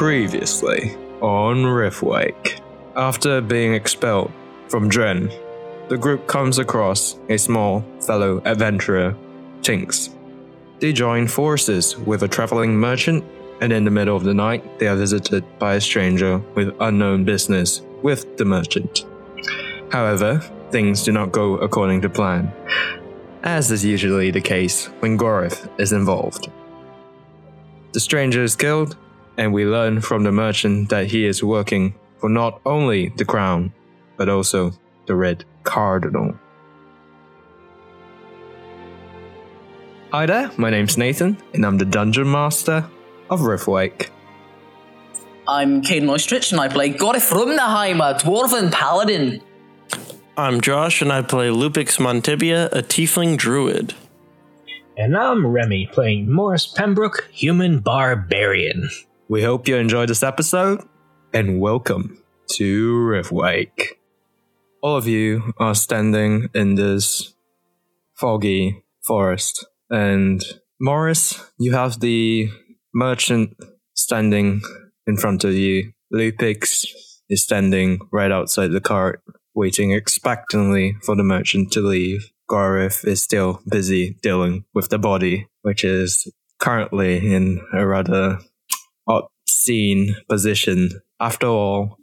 Previously on Riftwake. After being expelled from Dren, the group comes across a small fellow adventurer, Tinks. They join forces with a traveling merchant, and in the middle of the night, they are visited by a stranger with unknown business with the merchant. However, things do not go according to plan, as is usually the case when Gorif is involved. The stranger is killed, and we learn from the merchant that he is working for not only the crown, but also the Red Cardinal. Hi there, my name's Nathan, and I'm the Dungeon Master of Riftwake. I'm Caden Oistrich, and I play Gorif Rumnaheim, a dwarven paladin. I'm Josh, and I play Lupix Montibia, a tiefling druid. And I'm Remy, playing Morris Pembroke, human barbarian. We hope you enjoyed this episode, and welcome to Riftwake. All of you are standing in this foggy forest, and Morris, you have the merchant standing in front of you. Lupix is standing right outside the cart, waiting expectantly for the merchant to leave. Gorif is still busy dealing with the body, which is currently in a rather obscene position. After all,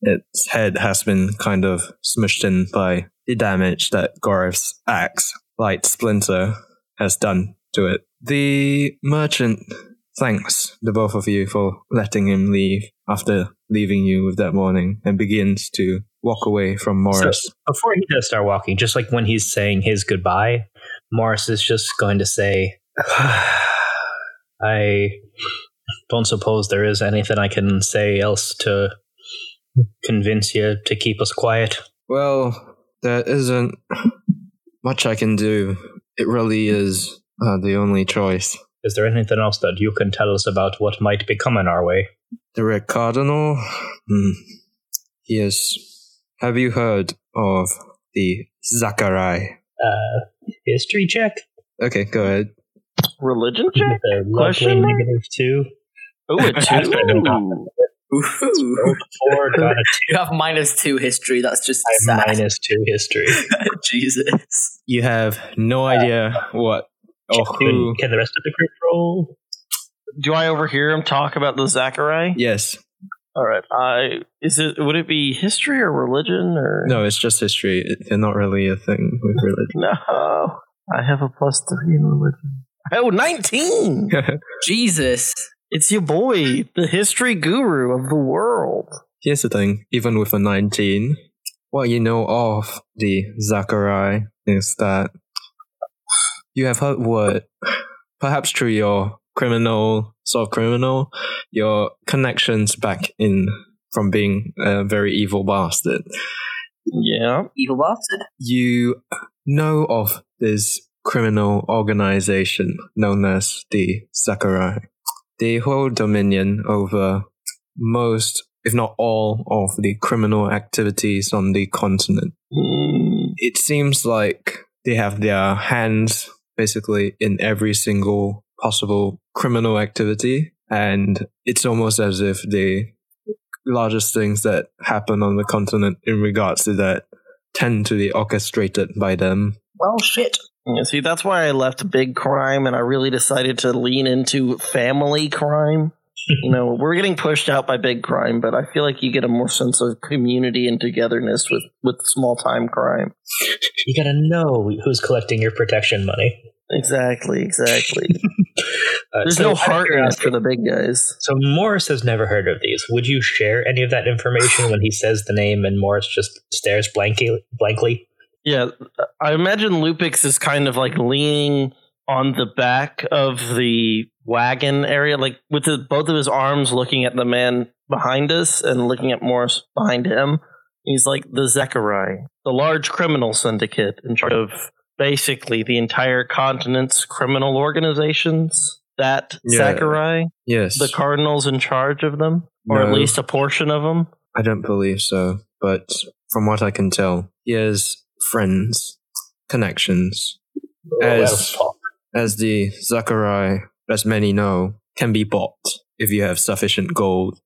its head has been kind of smushed in by the damage that Gorif's axe, Light Splinter, has done to it. The merchant thanks the both of you for letting him leave after leaving you with that warning and begins to walk away from Morris. So before he does start walking, just like when he's saying his goodbye, Morris is just going to say, I don't suppose there is anything I can say else to convince you to keep us quiet. well, there isn't much I can do. It really is uh, the only choice. Is there anything else that you can tell us about what might be coming our way? The Red Cardinal? Hmm. Yes. Have you heard of the Zachariah? Uh, history check? Okay, go ahead. Religion check? With a lovely Question mark? negative two. Oh, a two. Ooh. A four, got a two. You have minus two history, that's just I have sad. minus two history. Jesus. You have no uh, idea what or Can, who. can the rest of the group roll? Do I overhear him talk about the Zachariah? Yes. All right. I is it? Would it be history or religion or No, it's just history. It- They're not really a thing with religion. No. I have a plus three in religion. Oh, 19! Jesus. It's your boy, the history guru of the world. Here's the thing, even with a 19, what you know of the Zachariah is that you have heard word, perhaps through your criminal, sort of criminal, your connections back in from being a very evil bastard. Yeah. Evil bastard. You know of this criminal organization known as the Zachariah. They hold dominion over most, if not all, of the criminal activities on the continent. Mm, It seems like they have their hands basically in every single possible criminal activity, and it's almost as if the largest things that happen on the continent in regards to that tend to be orchestrated by them. Well, shit. Yeah, see, that's why I left big crime and I really decided to lean into family crime. you know, we're getting pushed out by big crime, but I feel like you get a more sense of community and togetherness with, with small time crime. You gotta know who's collecting your protection money. Exactly, exactly. Uh, There's so no heart in it for the big guys. So Morris has never heard of these. Would you share any of that information when he says the name and Morris just stares blankly? blankly? Yeah, I imagine Lupix is kind of like leaning on the back of the wagon area, like with the, both of his arms looking at the man behind us and looking at Morris behind him. He's like the Zechariah, the large criminal syndicate in charge of basically the entire continent's criminal organizations. That Yeah. Zechariah, Yes. the cardinal's in charge of them, or at least a portion of them. I don't believe so, but from what I can tell, he has friends, connections. Oh, As- As the Zachariah, as many know, can be bought. if you have sufficient gold.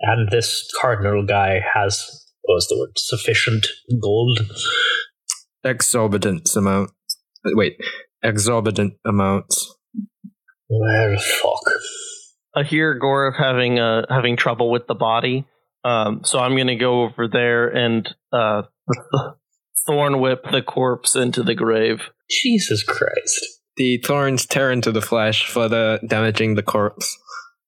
And this cardinal guy has what was the word? Sufficient gold. Exorbitant amount. Wait, exorbitant amounts. Well, fuck. I hear Gorif having uh having trouble with the body. Um, so I'm gonna go over there and uh thorn whip the corpse into the grave. Jesus Christ. The thorns tear into the flesh, further damaging the corpse.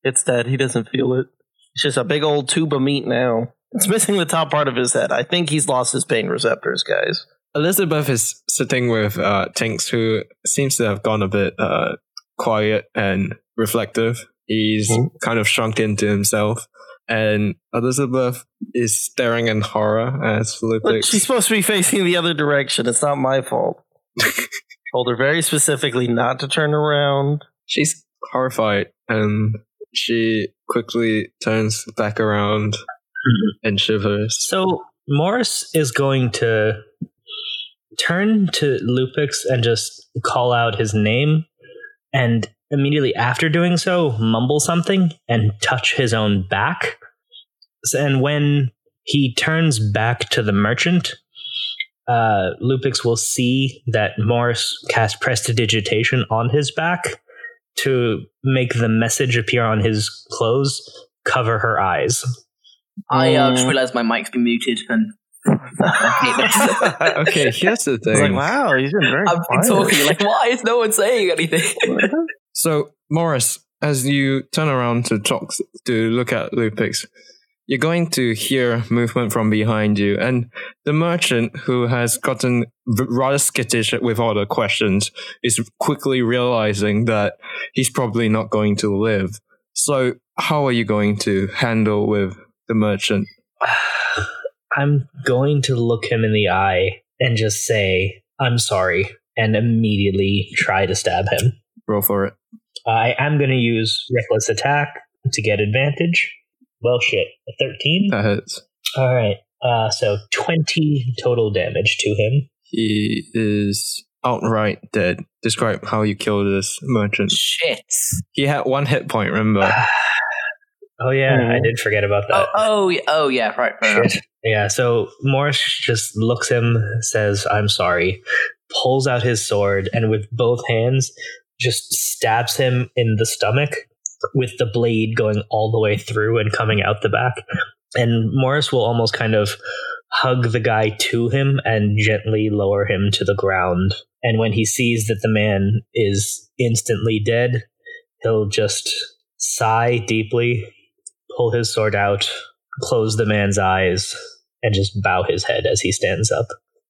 It's dead. He doesn't feel it. It's just a big old tube of meat now. It's missing the top part of his head. I think he's lost his pain receptors, guys. Elizabeth is sitting with uh, Tinks, who seems to have gone a bit uh, quiet and reflective. He's Mhm. kind of shrunk into himself. And Elizabeth is staring in horror as Look, she's supposed to be facing the other direction. It's not my fault. Told her very specifically not to turn around. She's horrified and she quickly turns back around and shivers. So Morris is going to turn to Lupix and just call out his name, and immediately after doing so, mumble something and touch his own back. And when he turns back to the merchant, uh, Lupix will see that Morris cast prestidigitation on his back to make the message appear on his clothes cover her eyes. I uh, Mm. just realized my mic's been muted and okay, here's the thing. like, wow, he's been very been quiet. talking like, why is no one saying anything? So, Morris, as you turn around to talk to look at Lupix, you're going to hear movement from behind you, and the merchant, who has gotten rather skittish with all the questions, is quickly realizing that he's probably not going to live. So, how are you going to handle with the merchant? I'm going to look him in the eye and just say, I'm sorry, and immediately try to stab him. Roll for it. I am going to use Reckless Attack to get advantage. Well, shit. A 13? That hits. All right. Uh, so 20 total damage to him. He is outright dead. Describe how you killed this merchant. Shit. He had one hit point, remember? Oh, yeah, Mhm. I did forget about Oh, that. oh, yeah, oh, yeah, right. fair enough. Shit. Yeah, so Morris just looks him, says, I'm sorry, pulls out his sword, and with both hands just stabs him in the stomach with the blade going all the way through and coming out the back. And Morris will almost kind of hug the guy to him and gently lower him to the ground. And when he sees that the man is instantly dead, he'll just sigh deeply, pull his sword out, close the man's eyes, and just bow his head as he stands up.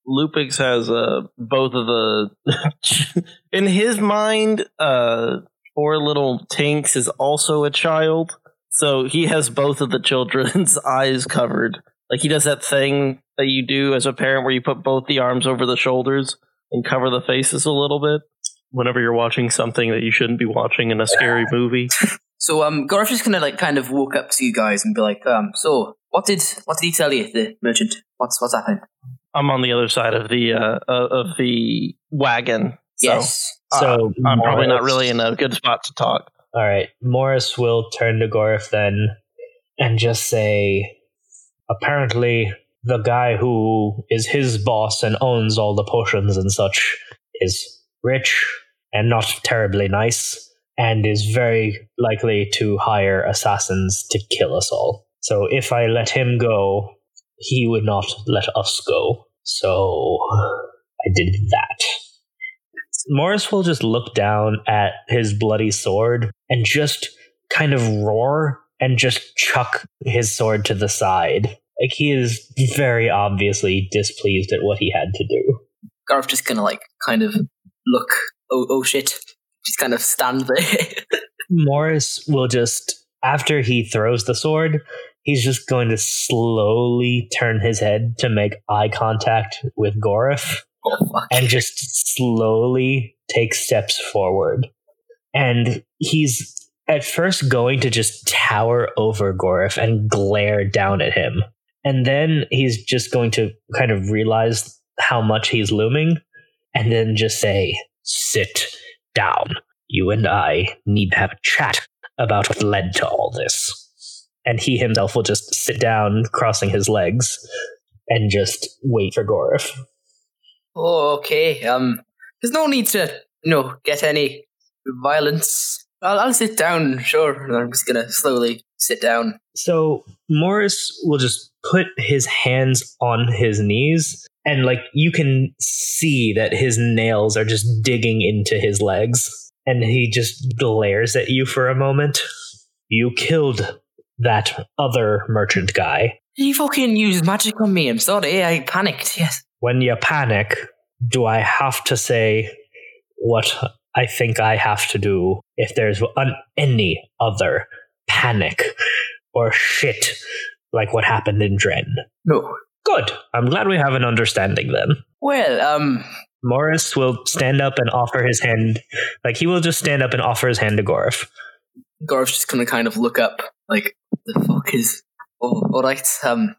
Lupix has uh, both of the. in his mind, uh, poor little Tinks is also a child, so he has both of the children's eyes covered. Like he does that thing that you do as a parent, where you put both the arms over the shoulders and cover the faces a little bit. Whenever you're watching something that you shouldn't be watching in a scary movie, So, um, just kind of like kind of walk up to you guys and be like, um, so what did what did he tell you, the merchant? What's what's happened? I'm on the other side of the uh, uh, of the wagon. So, yes. uh, So I'm probably not really in a good spot to talk. All right. Morris will turn to Gorif then and just say, apparently, the guy who is his boss and owns all the potions and such is rich and not terribly nice and is very likely to hire assassins to kill us all. So if I let him go, he would not let us go. So I did that. Morris will just look down at his bloody sword and just kind of roar and just chuck his sword to the side. Like he is very obviously displeased at what he had to do. Garth just gonna like kind of look, oh oh shit, just kind of stand there. Morris will just, after he throws the sword, he's just going to slowly turn his head to make eye contact with Gorif. oh and just slowly take steps forward. And he's at first going to just tower over Gorif and glare down at him. And then he's just going to kind of realize how much he's looming and then just say, Sit down. You and I need to have a chat about what led to all this. And he himself will just sit down, crossing his legs, and just wait for Gorif. Oh, okay. Um, there's no need to, you know, get any violence. I'll, I'll sit down, sure. I'm just gonna slowly sit down. So Morris will just put his hands on his knees, and like you can see that his nails are just digging into his legs. And he just glares at you for a moment. You killed that other merchant guy. He fucking used magic on me. I'm sorry. I panicked. Yes. When you panic, do I have to say what I think I have to do if there's an, any other panic or shit like what happened in Dren? No. Good. I'm glad we have an understanding then. Well, um, Morris will stand up and offer his hand. Like, he will just stand up and offer his hand to Gorf. Garv's just gonna kind of look up, like, the fuck is. Oh, alright, um,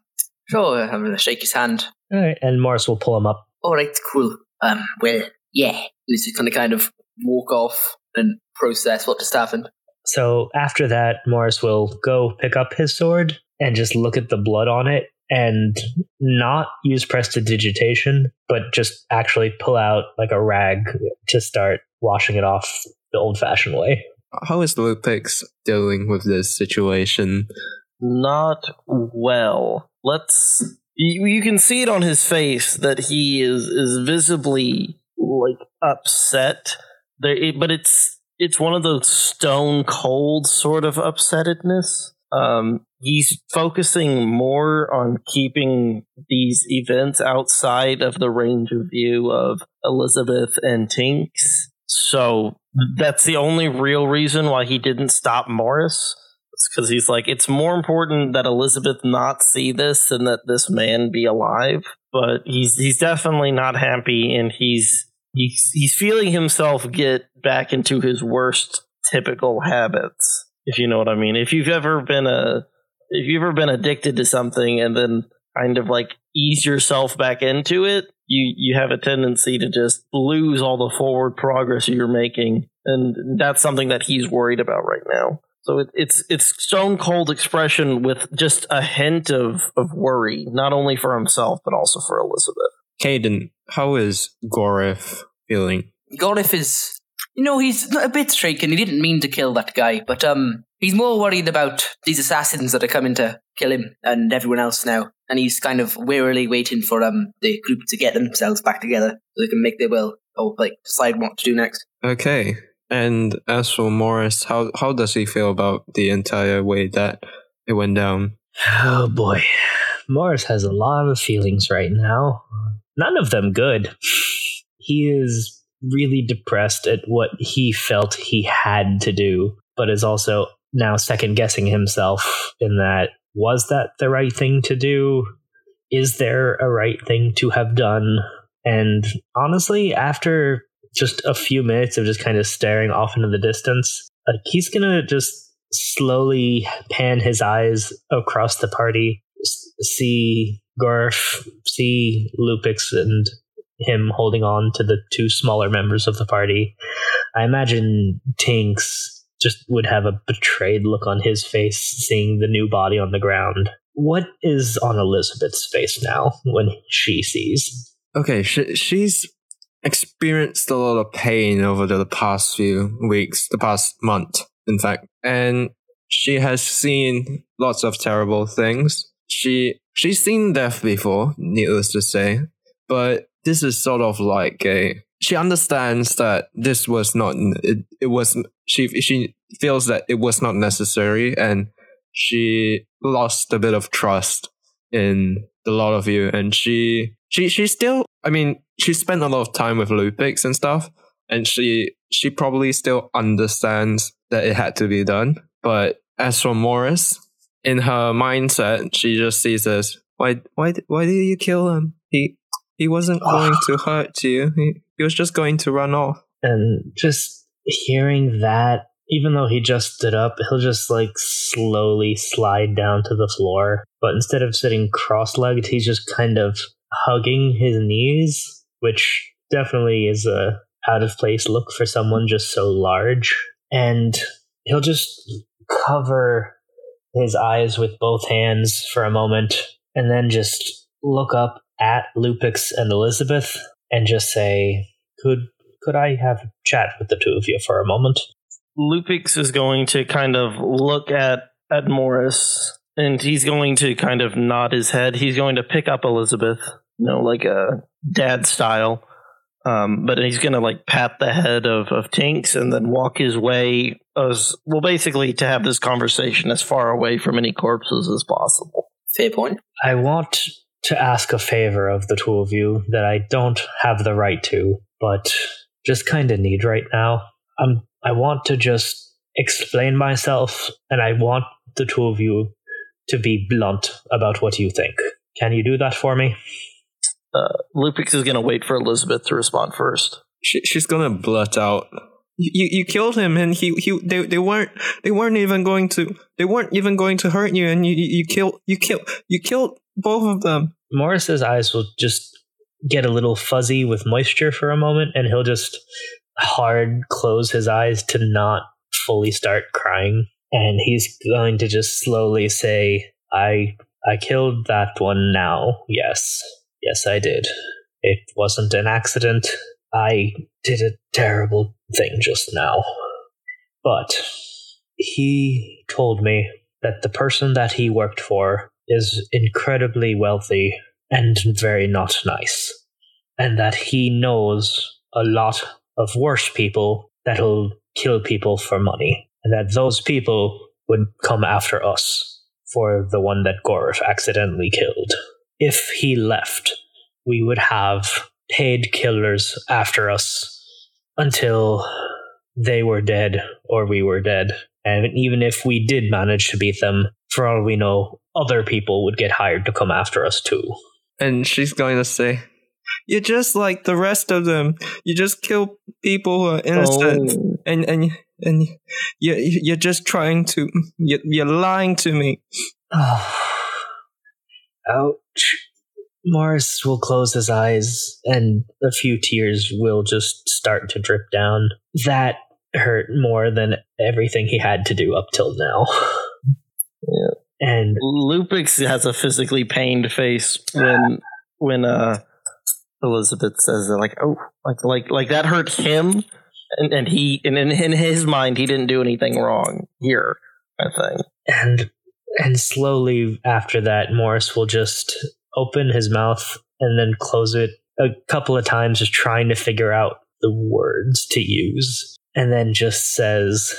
sure, I'm gonna shake his hand. All right. And Morris will pull him up. Alright, cool. Um, well, yeah. He's just gonna kind of walk off and process what just happened. So after that, Morris will go pick up his sword and just look at the blood on it and not use prestidigitation, but just actually pull out like a rag to start washing it off the old fashioned way. How is Lupix dealing with this situation? Not well. Let's. You, you can see it on his face that he is is visibly like upset. There, it, but it's it's one of those stone cold sort of upsettedness. Um, he's focusing more on keeping these events outside of the range of view of Elizabeth and Tinks. So that's the only real reason why he didn't stop Morris. It's because he's like, it's more important that Elizabeth not see this than that this man be alive. But he's he's definitely not happy, and he's he's he's feeling himself get back into his worst typical habits. If you know what I mean. If you've ever been a if you've ever been addicted to something and then kind of like ease yourself back into it, you you have a tendency to just lose all the forward progress you're making, and that's something that he's worried about right now. So it, it's it's stone cold expression with just a hint of of worry, not only for himself but also for Elizabeth. Caden, how is Gorif feeling? Gorif is, you know, he's a bit shaken. He didn't mean to kill that guy, but um, he's more worried about these assassins that are coming to kill him and everyone else now. And he's kind of wearily waiting for um the group to get themselves back together so they can make their will or like decide what to do next. Okay. And as for Morris, how how does he feel about the entire way that it went down? Oh boy. Morris has a lot of feelings right now. None of them good. He is really depressed at what he felt he had to do, but is also now second guessing himself in that was that the right thing to do? Is there a right thing to have done? And honestly, after just a few minutes of just kind of staring off into the distance, like he's gonna just slowly pan his eyes across the party, see Garf, see Lupix, and him holding on to the two smaller members of the party. I imagine Tinks just would have a betrayed look on his face seeing the new body on the ground. What is on Elizabeth's face now when she sees? Okay, she, she's experienced a lot of pain over the past few weeks, the past month, in fact, and she has seen lots of terrible things. She she's seen death before, needless to say, but this is sort of like a she understands that this was not it, it was she she feels that it was not necessary and she lost a bit of trust in the lot of you and she she she still I mean she spent a lot of time with Lupix and stuff and she she probably still understands that it had to be done. But as for Morris in her mindset she just sees as why why why did you kill him? He he wasn't going to hurt you he, he was just going to run off And just hearing that, even though he just stood up, he'll just like slowly slide down to the floor. But instead of sitting cross legged, he's just kind of hugging his knees, which definitely is a out of place look for someone just so large. And he'll just cover his eyes with both hands for a moment and then just look up at Lupix and Elizabeth and just say, "Could could I have a chat with the two of you for a moment?" Lupix is going to kind of look at at Morris and he's going to kind of nod his head. He's going to pick up Elizabeth, you know, like a dad style. Um, but he's going to like pat the head of, of Tinks and then walk his way as well, basically to have this conversation as far away from any corpses as possible. Fair point. I want to ask a favor of the two of you that I don't have the right to, but just kind of need right now. I'm I want to just explain myself and I want the two of you to be blunt about what you think. Can you do that for me? Uh, Lupix is going to wait for Elizabeth to respond first. She, she's gonna blurt out. You, you killed him, and he, he they, they weren't they weren't even going to they weren't even going to hurt you, and you you, you killed you killed you killed both of them. Morris's eyes will just get a little fuzzy with moisture for a moment, and he'll just hard close his eyes to not fully start crying. And he's going to just slowly say, I I killed that one now. Yes. Yes, I did. It wasn't an accident. I did a terrible thing just now. But he told me that the person that he worked for is incredibly wealthy and very not nice. And that he knows a lot of worse people that'll kill people for money. And that those people would come after us for the one that Gorf accidentally killed. If he left, we would have paid killers after us until they were dead or we were dead. And even if we did manage to beat them, for all we know, other people would get hired to come after us too. And she's going to say, "You're just like the rest of them. You just kill people who are innocent, Oh. and and and you you're just trying to you're, you're lying to me." Ouch. Morris will close his eyes and a few tears will just start to drip down. That hurt more than everything he had to do up till now. And Lupix has a physically pained face when when uh Elizabeth says that like oh like like like that hurt him. And, and he and in, in his mind he didn't do anything wrong here I think. and and slowly after that Morris will just open his mouth and then close it a couple of times just trying to figure out the words to use. And then just says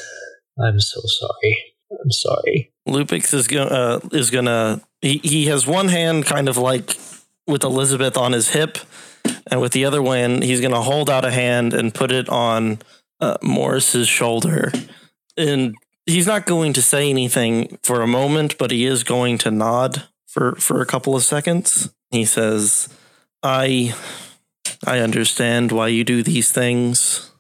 I'm so sorry. I'm sorry. Lupix is gonna uh, is gonna he, he has one hand kind of like with Elizabeth on his hip and with the other one he's gonna hold out a hand and put it on uh, Morris's shoulder. And he's not going to say anything for a moment but he is going to nod for for a couple of seconds. He says I I understand why you do these things.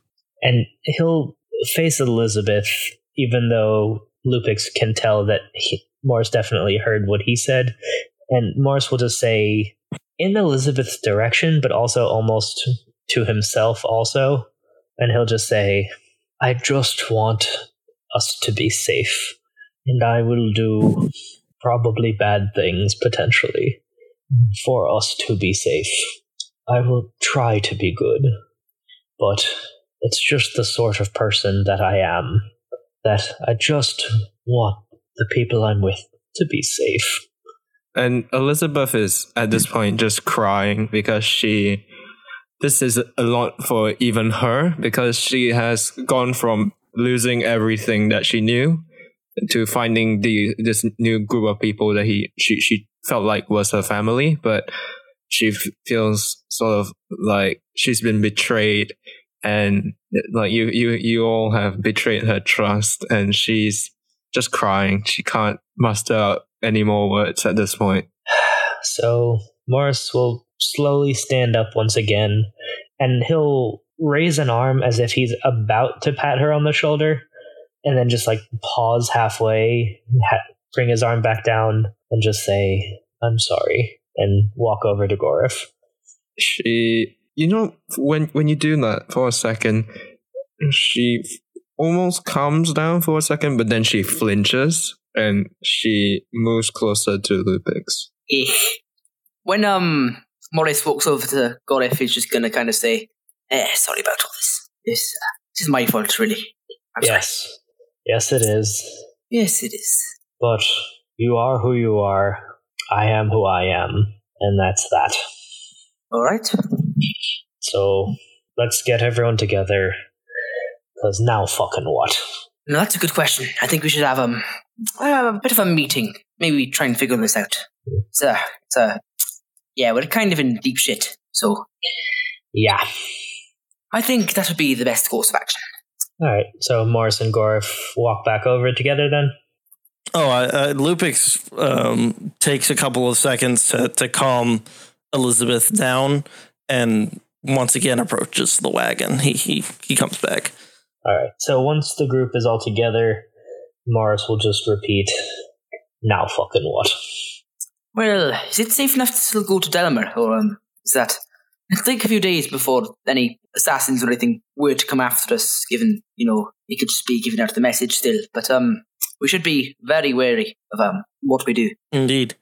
And he'll face Elizabeth, even though Lupix can tell that he, Morris definitely heard what he said. And Morris will just say, in Elizabeth's direction, but also almost to himself, also. And he'll just say, I just want us to be safe. And I will do probably bad things, potentially, for us to be safe. I will try to be good. But it's just the sort of person that I am. That I just want the people I'm with to be safe. And Elizabeth is at this point just crying because she. This is a lot for even her because she has gone from losing everything that she knew to finding the this new group of people that he she she felt like was her family, but she feels sort of like she's been betrayed and like you you you all have betrayed her trust and she's just crying. She can't muster out any more words at this point. So Morris will slowly stand up once again, and he'll raise an arm as if he's about to pat her on the shoulder, and then just like pause halfway, ha- bring his arm back down, and just say, "I'm sorry," and walk over to Gorif. She, you know, when when you do that for a second, she almost calms down for a second, but then she flinches and she moves closer to Lupix. When um Morris walks over to Gorif, he's just gonna kind of say, "Eh, sorry about all this. This, uh, this is my fault, really. I'm sorry." Yes. Yes, it is. Yes, it is. But you are who you are. I am who I am. And that's that. All right. So let's get everyone together. Because now fucking what? No, that's a good question. I think we should have um a bit of a meeting. Maybe try and figure this out. It's a, it's a, yeah, we're kind of in deep shit. So Yeah. I think that would be the best course of action. Alright, so Morris and Gorf walk back over together then? Oh, uh, uh, Lupix um, takes a couple of seconds to, to calm Elizabeth down and once again approaches the wagon. He he he comes back. Alright, so once the group is all together, Morris will just repeat, now fucking what? Well, is it safe enough to still go to Delmer, or um, is that? It'll take a few days before any assassins or anything were to come after us. Given you know he could just be giving out the message still, but um, we should be very wary of um what we do. Indeed.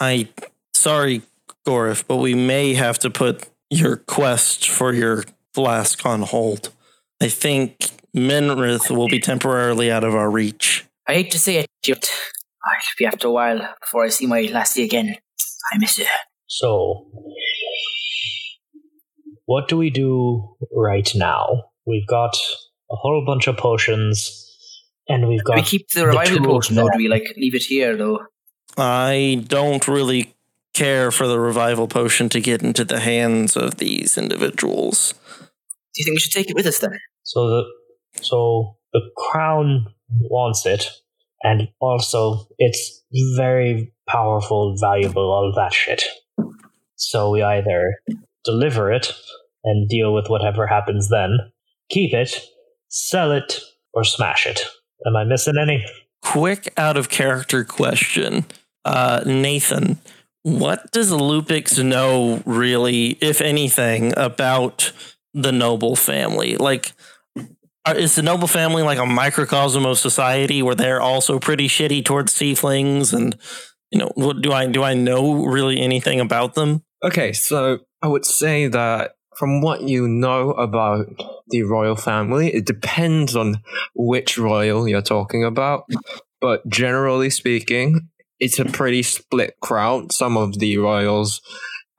I sorry, Gorif, but we may have to put your quest for your flask on hold. I think Minrith will be temporarily out of our reach. I hate to say it, but I'll be after a while before I see my lassie again. I miss her. So, what do we do right now? We've got a whole bunch of potions, and we've got. we keep the the revival two of potion, or do we like leave it here though? I don't really care for the revival potion to get into the hands of these individuals. Do you think we should take it with us then? So the so the crown wants it, and also it's very powerful, valuable, all that shit. So we either deliver it and deal with whatever happens then, keep it, sell it, or smash it. Am I missing any? Quick out of character question. Uh, Nathan, what does Lupix know really, if anything, about the noble family? Like, are, is the noble family like a microcosm of society where they're also pretty shitty towards tieflings? And, you know, what do I do I know really anything about them? Okay, so I would say that from what you know about the royal family, it depends on which royal you're talking about. But generally speaking, it's a pretty split crowd. Some of the royals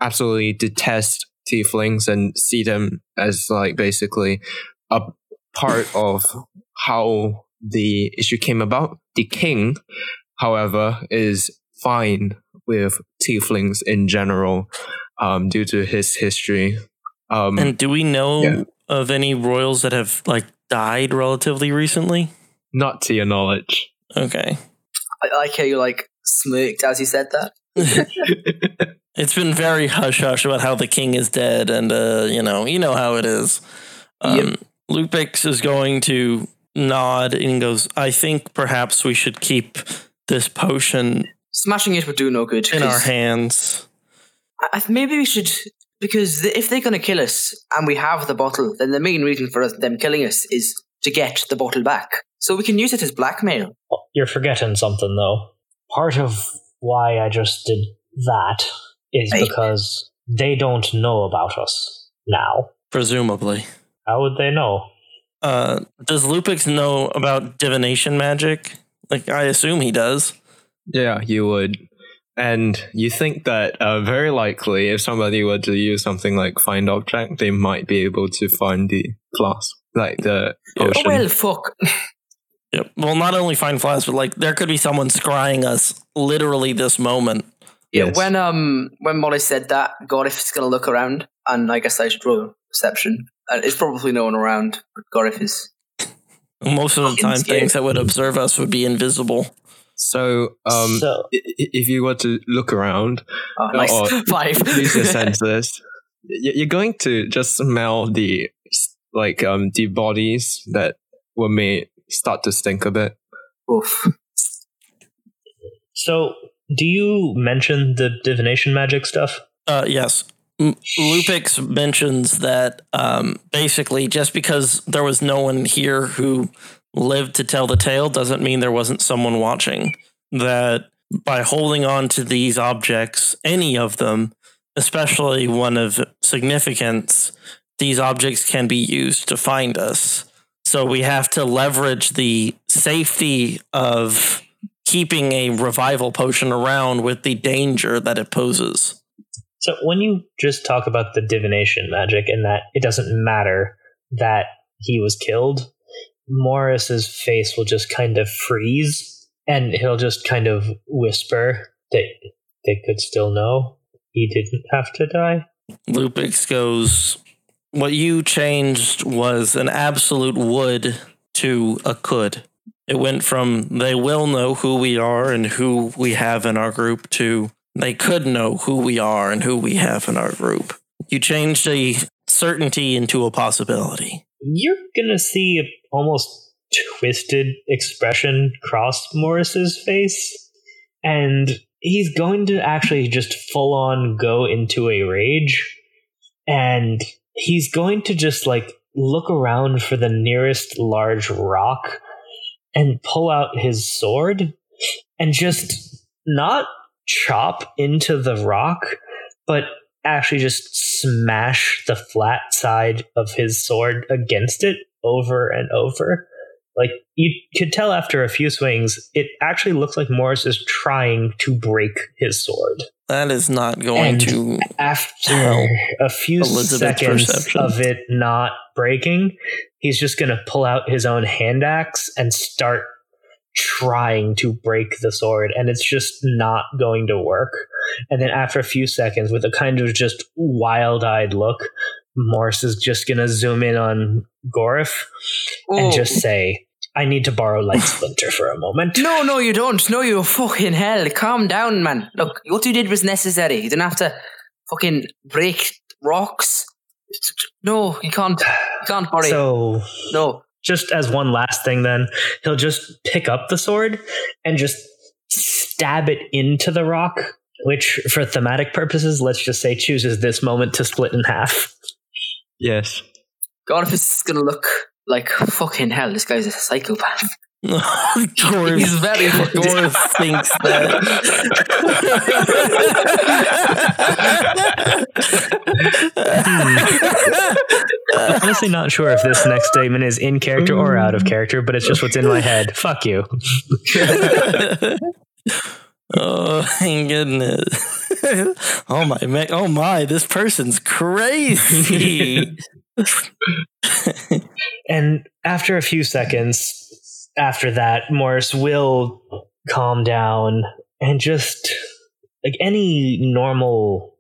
absolutely detest tieflings and see them as like basically a part of how the issue came about. The king, however, is fine with tieflings in general um, due to his history. Um, And do we know Yeah. of any royals that have like died relatively recently? not to your knowledge. Okay. I like how you like smirked as you said that. It's been very hush hush about how the king is dead, and uh, you know, you know how it is. Um, Lupix is going to nod and goes, "I think perhaps we should keep this potion Smashing it would do no good. in our hands." I, I- maybe we should because th- if they're going to kill us and we have the bottle, then the main reason for us, them killing us is to get the bottle back, so we can use it as blackmail. You're forgetting something though. Part of why I just did that is Right. because they don't know about us now. Presumably, How would they know? uh, does Lupix know about divination magic? Like, I assume he does. Yeah, you would. And you think that uh, very likely, if somebody were to use something like find object, they might be able to find the class, like the Yeah. Oh well, fuck. Yep. Well, not only find flies, but like there could be someone scrying us literally this moment. Yeah, Yes. when um when Molly said that, Gorif is gonna look around, and I guess I should roll perception. And it's probably no one around, but Gorif is. Most of the time, scared. things that would observe us would be invisible. So, um, so i- i- if you were to look around, Oh, nice Oh, five. use your senses. You're going to just smell the like um the bodies that were made start to stink a bit. Oof. so do you mention the divination magic stuff? Uh, yes. M- Lupix mentions that um, basically just because there was no one here who lived to tell the tale doesn't mean there wasn't someone watching. That by holding on to these objects, any of them, especially one of significance, these objects can be used to find us. So we have to leverage the safety of keeping a revival potion around with the danger that it poses. So when you just talk about the divination magic and that it doesn't matter that he was killed, Morris's face will just kind of freeze and he'll just kind of whisper that they could still know he didn't have to die. Lupix goes, What you changed was an absolute would to a could. It went from they will know who we are and who we have in our group to they could know who we are and who we have in our group. You changed a certainty into a possibility. You're gonna see a almost twisted expression cross Morris's face, and he's going to actually just full on go into a rage, and he's going to just like look around for the nearest large rock and pull out his sword and just not chop into the rock, but actually just smash the flat side of his sword against it over and over. Like you could tell after a few swings, it actually looks like Morris is trying to break his sword. That is not going And to. After a few Elizabeth's seconds perception. of it not breaking, he's just going to pull out his own hand axe and start trying to break the sword. And it's just not going to work. And then after a few seconds, with a kind of just wild eyed look, Morris is just going to zoom in on Gorif and just say, I need to borrow Light Splinter for a moment. No, no, you don't. No, you fucking hell. Calm down, man. Look, what you did was necessary. You didn't have to fucking break rocks. No, you can't. You can't worry. So no. just as one last thing then he'll just pick up the sword and just stab it into the rock which for thematic purposes let's just say chooses this moment to split in half Yes. God, if this is gonna look like fucking hell, this guy's a psychopath. Gorf, He's very fucking. Gorf thinks that. I'm honestly not sure if this next statement is in character or hmm. out of character but it's just what's in my head fuck you oh, oh my goodness! oh my, oh my! This person's crazy. And after a few seconds after that morris will calm down and just like any normal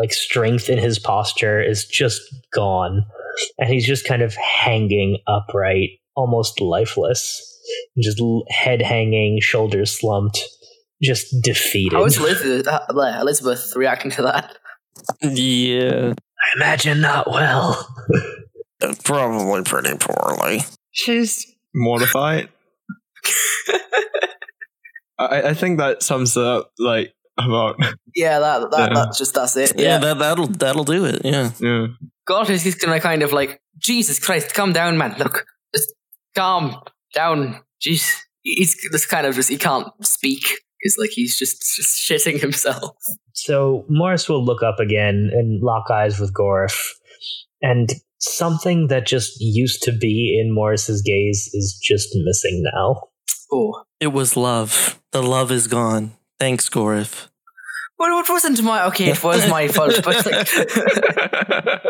like strength in his posture is just gone. And he's just kind of hanging upright almost lifeless just head hanging shoulders slumped just defeated. How is Elizabeth, uh, Elizabeth reacting to that? yeah, i imagine not well probably pretty poorly. She's mortified. I, I think that sums it up like about Yeah, that, that Yeah. that's just that's it. Yeah, Yeah. that that'll that'll do it. Yeah. yeah. God is he's gonna kind of like Jesus Christ, calm down, man. Look, just calm down. Jeez, he's just kind of just he can't speak. He's like he's just just shitting himself. So Morris will look up again and lock eyes with Gorf, and something that just used to be in Morris's gaze is just missing now. Oh, It was love. The love is gone. Thanks, Gorif. well, it wasn't my okay. It was my fault, but like,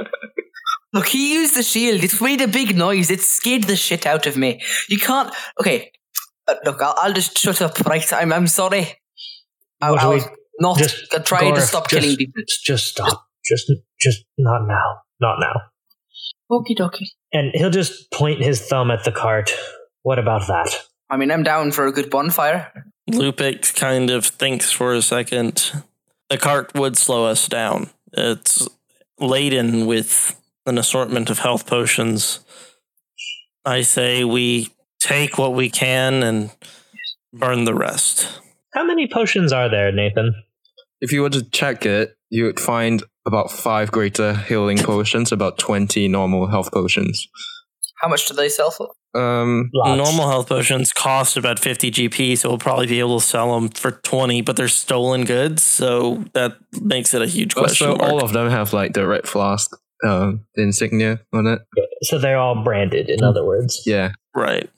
look, he used the shield. It made a big noise. It scared the shit out of me. You can't. Okay, uh, look, I'll, I'll just shut up. Right, I'm I'm sorry. I'll, What do I'll we- not just- I'll to stop just- killing people. Just, just stop. Just, just not now. Not now. Okie dokie. And he'll just point his thumb at the cart. What about that? I mean, I'm down for a good bonfire. Lupix kind of thinks for a second. The cart would slow us down. It's laden with an assortment of health potions. I say we take what we can and burn the rest. How many potions are there, Nathan? If you were to check it, you would find about five greater healing potions, about 20 normal health potions. How much do they sell for? Um, Lots. Normal health potions cost about 50 GP, so we'll probably be able to sell them for 20, but they're stolen goods, so that makes it a huge question. also, mark. all of them have like the red flask uh, insignia on it. So they're all branded, in other words. Yeah. right.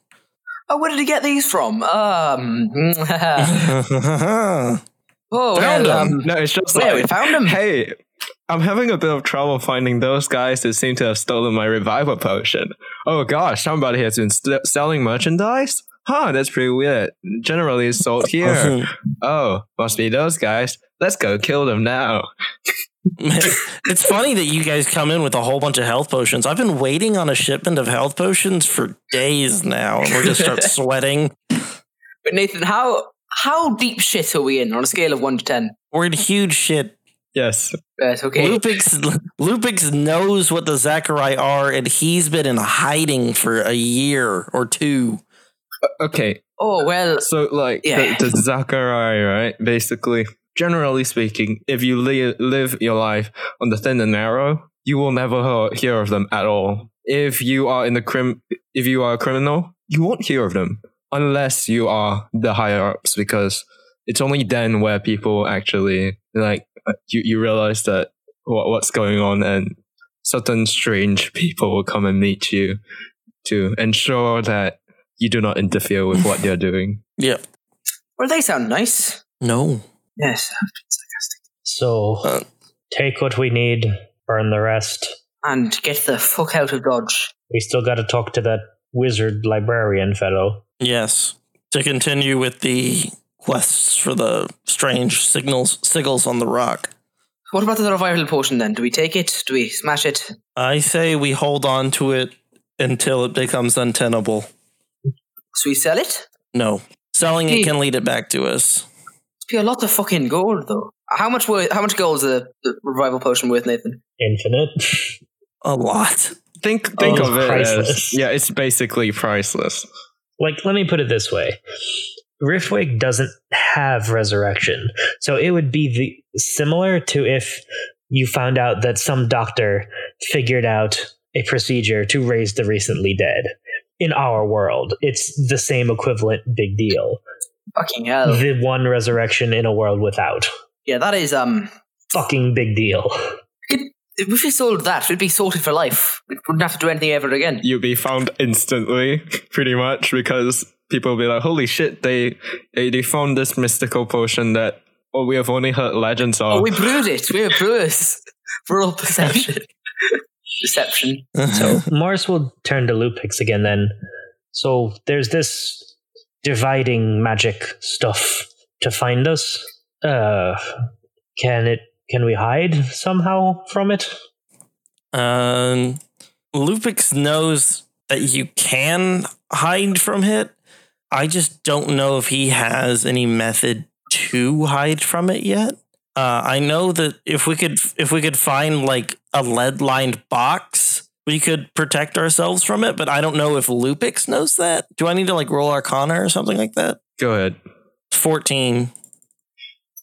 Oh, where did he get these from? Um, Found oh, Found well, them. um, no, it's just yeah, we like, found them. hey, I'm having a bit of trouble finding those guys who seem to have stolen my revival potion. Oh gosh, somebody has been st- selling merchandise? Huh, that's pretty weird. Generally it's sold here. oh, must be those guys. Let's go kill them now. it's funny that you guys come in with a whole bunch of health potions. I've been waiting on a shipment of health potions for days now, and we're just start sweating. But Nathan, how how deep shit are we in on a scale of one to ten? We're in huge shit. Yes. Right, okay. Lupix Lupix knows what the Zachary are, and he's been in hiding for a year or two. Uh, okay, Oh well, so like Yeah. the, the Zachariah, right? Basically, generally speaking, if you li- live your life on the thin and narrow, you will never he- hear of them at all. If you are in the crim, if you are a criminal, you won't hear of them unless you are the higher ups, because it's only then where people actually like uh, you. You realize that what what's going on, and certain strange people will come and meet you to ensure that you do not interfere with what they're doing. Yeah. well, they sound nice. No. Yes, sarcastic. So Uh. take what we need, burn the rest. And get the fuck out of Dodge. We still got to talk to that wizard librarian fellow. Yes. To continue with the quests for the strange signals sigils on the rock. What about the revival potion then? Do we take it? Do we smash it? I say we hold on to it until it becomes untenable. So we sell it? No. Selling it can lead it back to us. It'd be a lot of fucking gold though. How much worth, How much gold is the, the revival potion worth, Nathan? Infinite. A lot. Think think Oh, of it priceless. as yeah, it's basically priceless. like, let me put it this way. Riftwake doesn't have resurrection. So it would be the similar to if you found out that some doctor figured out a procedure to raise the recently dead. In our world, it's the same equivalent big deal. Fucking hell. The one resurrection in a world without. Yeah, that is um. Fucking big deal. If we sold that, we'd be sorted for life. We wouldn't have to do anything ever again. You'd be found instantly, pretty much, because people will be like, "Holy shit! They they, they found this mystical potion that oh we have only heard legends of." Oh, we brewed it. We're brewers. For all perception. Deception. So Morris will turn to Lupix again then. So there's this dividing magic stuff to find us. Uh can it can we hide somehow from it? Um, Lupix knows that you can hide from it. I just don't know if he has any method to hide from it yet. Uh, I know that if we could, if we could find like a lead lined box, we could protect ourselves from it. But I don't know if Lupix knows that. Do I need to like roll Arcana or something like that? Go ahead. Fourteen.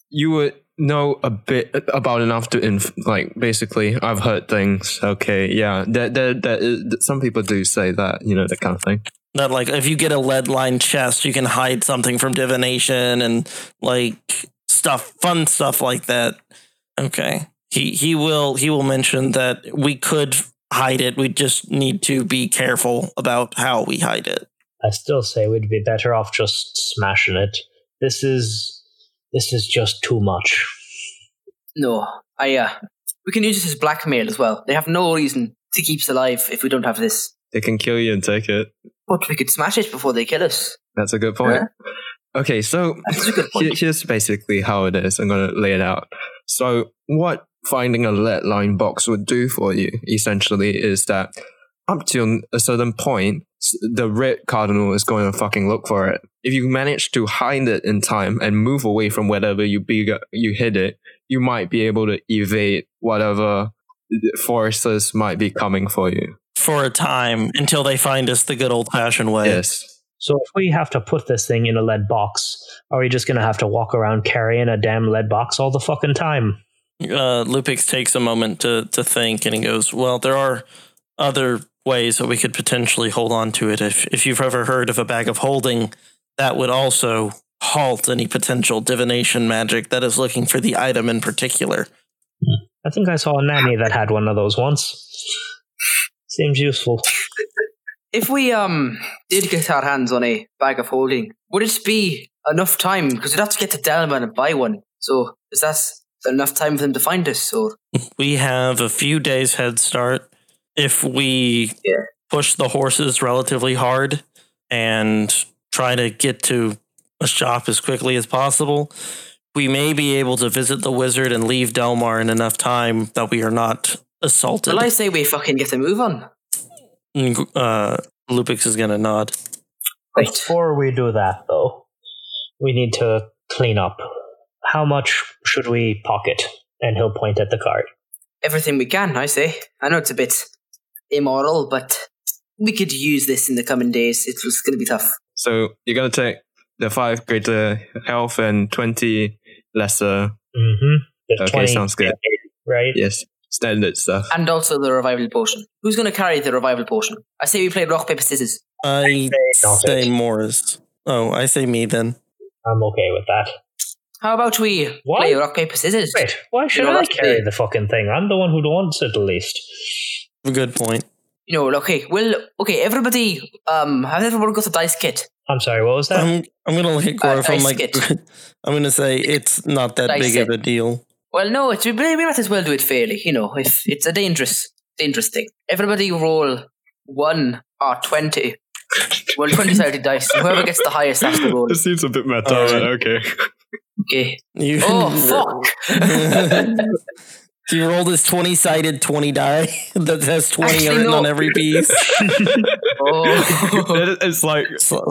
You would know a bit about enough to inf- like basically. I've heard things. Okay, yeah, that that that uh, is- some people do say that you know that kind of thing. that like if you get a lead lined chest you can hide something from divination and like stuff fun stuff like that okay he he will he will mention that we could hide it we just need to be careful about how we hide it I still say we'd be better off just smashing it. This is this is just too much. No. I uh we can use this as blackmail as well. They have no reason to keep us alive if we don't have this. They can kill you and take it. But we could smash it before they kill us. That's a good point. Okay, so That's a good point. here's basically how it is. I'm going to lay it out. So, what finding a lead line box would do for you essentially is that up to a certain point, the red cardinal is going to fucking look for it. If you manage to hide it in time and move away from wherever you be, you hid it, you might be able to evade whatever forces might be coming for you. for a time until they find us the good old fashioned way Yes. So if we have to put this thing in a lead box, are we just gonna have to walk around carrying a damn lead box all the fucking time? Uh, Lupix takes a moment to to think, and he goes, "Well, there are other ways that we could potentially hold on to it. If if you've ever heard of a bag of holding, that would also halt any potential divination magic that is looking for the item in particular." I think I saw a nanny that had one of those once. Seems useful. If we um did get our hands on a bag of holding, would it be enough time? Because we'd have to get to Delman and buy one. So is that enough time for them to find us? Or We have a few days head start if we Yeah. push the horses relatively hard and try to get to a shop as quickly as possible. We may be able to visit the wizard and leave Delmar in enough time that we are not assaulted. well, I say we fucking get a move on. uh, Lupix is gonna nod. Right. Before we do that, though, we need to clean up. How much should we pocket? And he'll point at the card. Everything we can, I say. I know it's a bit immoral, but we could use this in the coming days. It was going to be tough. So you're gonna take the five greater health and twenty lesser. Mm-hmm. Okay, sounds good. Right? Yes, standard stuff. And also the revival potion. Who's going to carry the revival potion? I say we play rock, paper, scissors. I don't say. Morris. Oh, I say me then. I'm okay with that. How about we What? play rock, paper, scissors? Wait, why should know, I carry the- the fucking thing? I'm the one who wants it the least. Good point. You know, okay, well, okay, everybody, um, has everyone got a dice kit? I'm sorry, what was that? I'm I'm gonna look at Uh, Gorif. I'm like. I'm gonna say it's not that Dice big of a deal. Well, no, it's, we, we might as well do it fairly, you know, if it's a dangerous, dangerous thing. Everybody roll one or 20. Well, 20 sided dice. Whoever gets the highest has to roll. This seems a bit meta, Alright. but okay. Okay. You, Oh, fuck! you roll this twenty sided twenty die that has twenty Actually, written no. on every piece. oh. It- it's like So,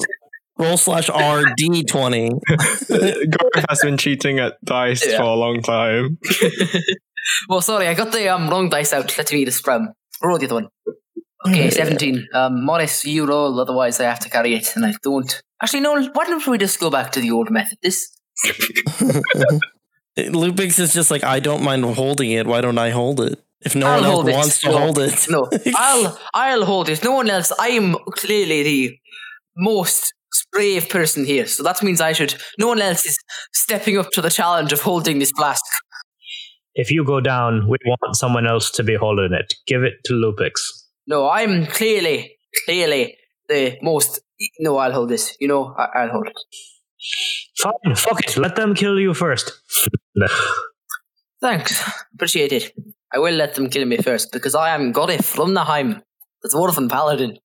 roll slash R D twenty. Gareth has been cheating at dice Yeah. for a long time. well, sorry, I got the um, wrong dice out. Let me just um, roll the other one. Okay, Yeah. 17. Um, Morris, you roll, otherwise I have to carry it, and I don't. Actually, no, why don't we just go back to the old method? This. Lupix is just like I don't mind holding it. Why don't I hold it? If no I'll one else hold it. wants to No. hold it, No, I'll I'll hold it. No one else. I am clearly the most brave person here, so that means I should. No one else is stepping up to the challenge of holding this flask. if you go down, we want someone else to be holding it. Give it to Lupix. No, I'm clearly, clearly the most. No, I'll hold this. You know, I, I'll hold it. Fine, fuck it. Let them kill you first. Thanks, appreciate it. I will let them kill me first because I am Gorif from Naheim, the dwarven paladin.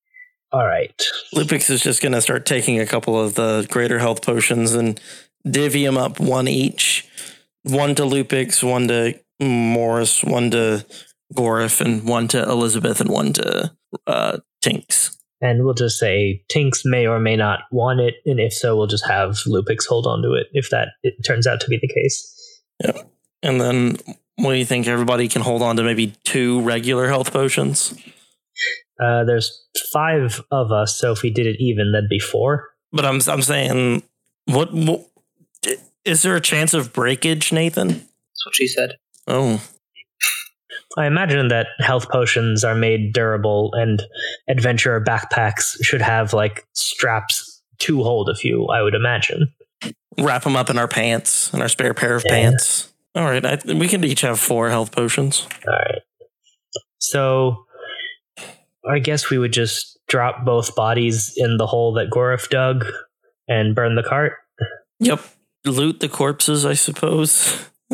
All right. Lupix is just gonna start taking a couple of the greater health potions and divvy them up one each. One to Lupix, one to Morris, one to Gorif, and one to Elizabeth, and one to uh, Tinks. And we'll just say Tinks may or may not want it, and if so, we'll just have Lupix hold on to it if that it turns out to be the case. And then, what do you think? Everybody can hold on to maybe two regular health potions. Uh, there's five of us, so if we did it even, that'd be four. But I'm I'm saying, what, what is there a chance of breakage, Nathan? That's what she said. Oh, I imagine that health potions are made durable, and adventurer backpacks should have like straps to hold a few. I would imagine. wrap them up in our pants, in our spare pair of Yeah. pants. All right, I, we can each have four health potions. All right. So, I guess we would just drop both bodies in the hole that Gorif dug and burn the cart. Yep. Loot the corpses, I suppose.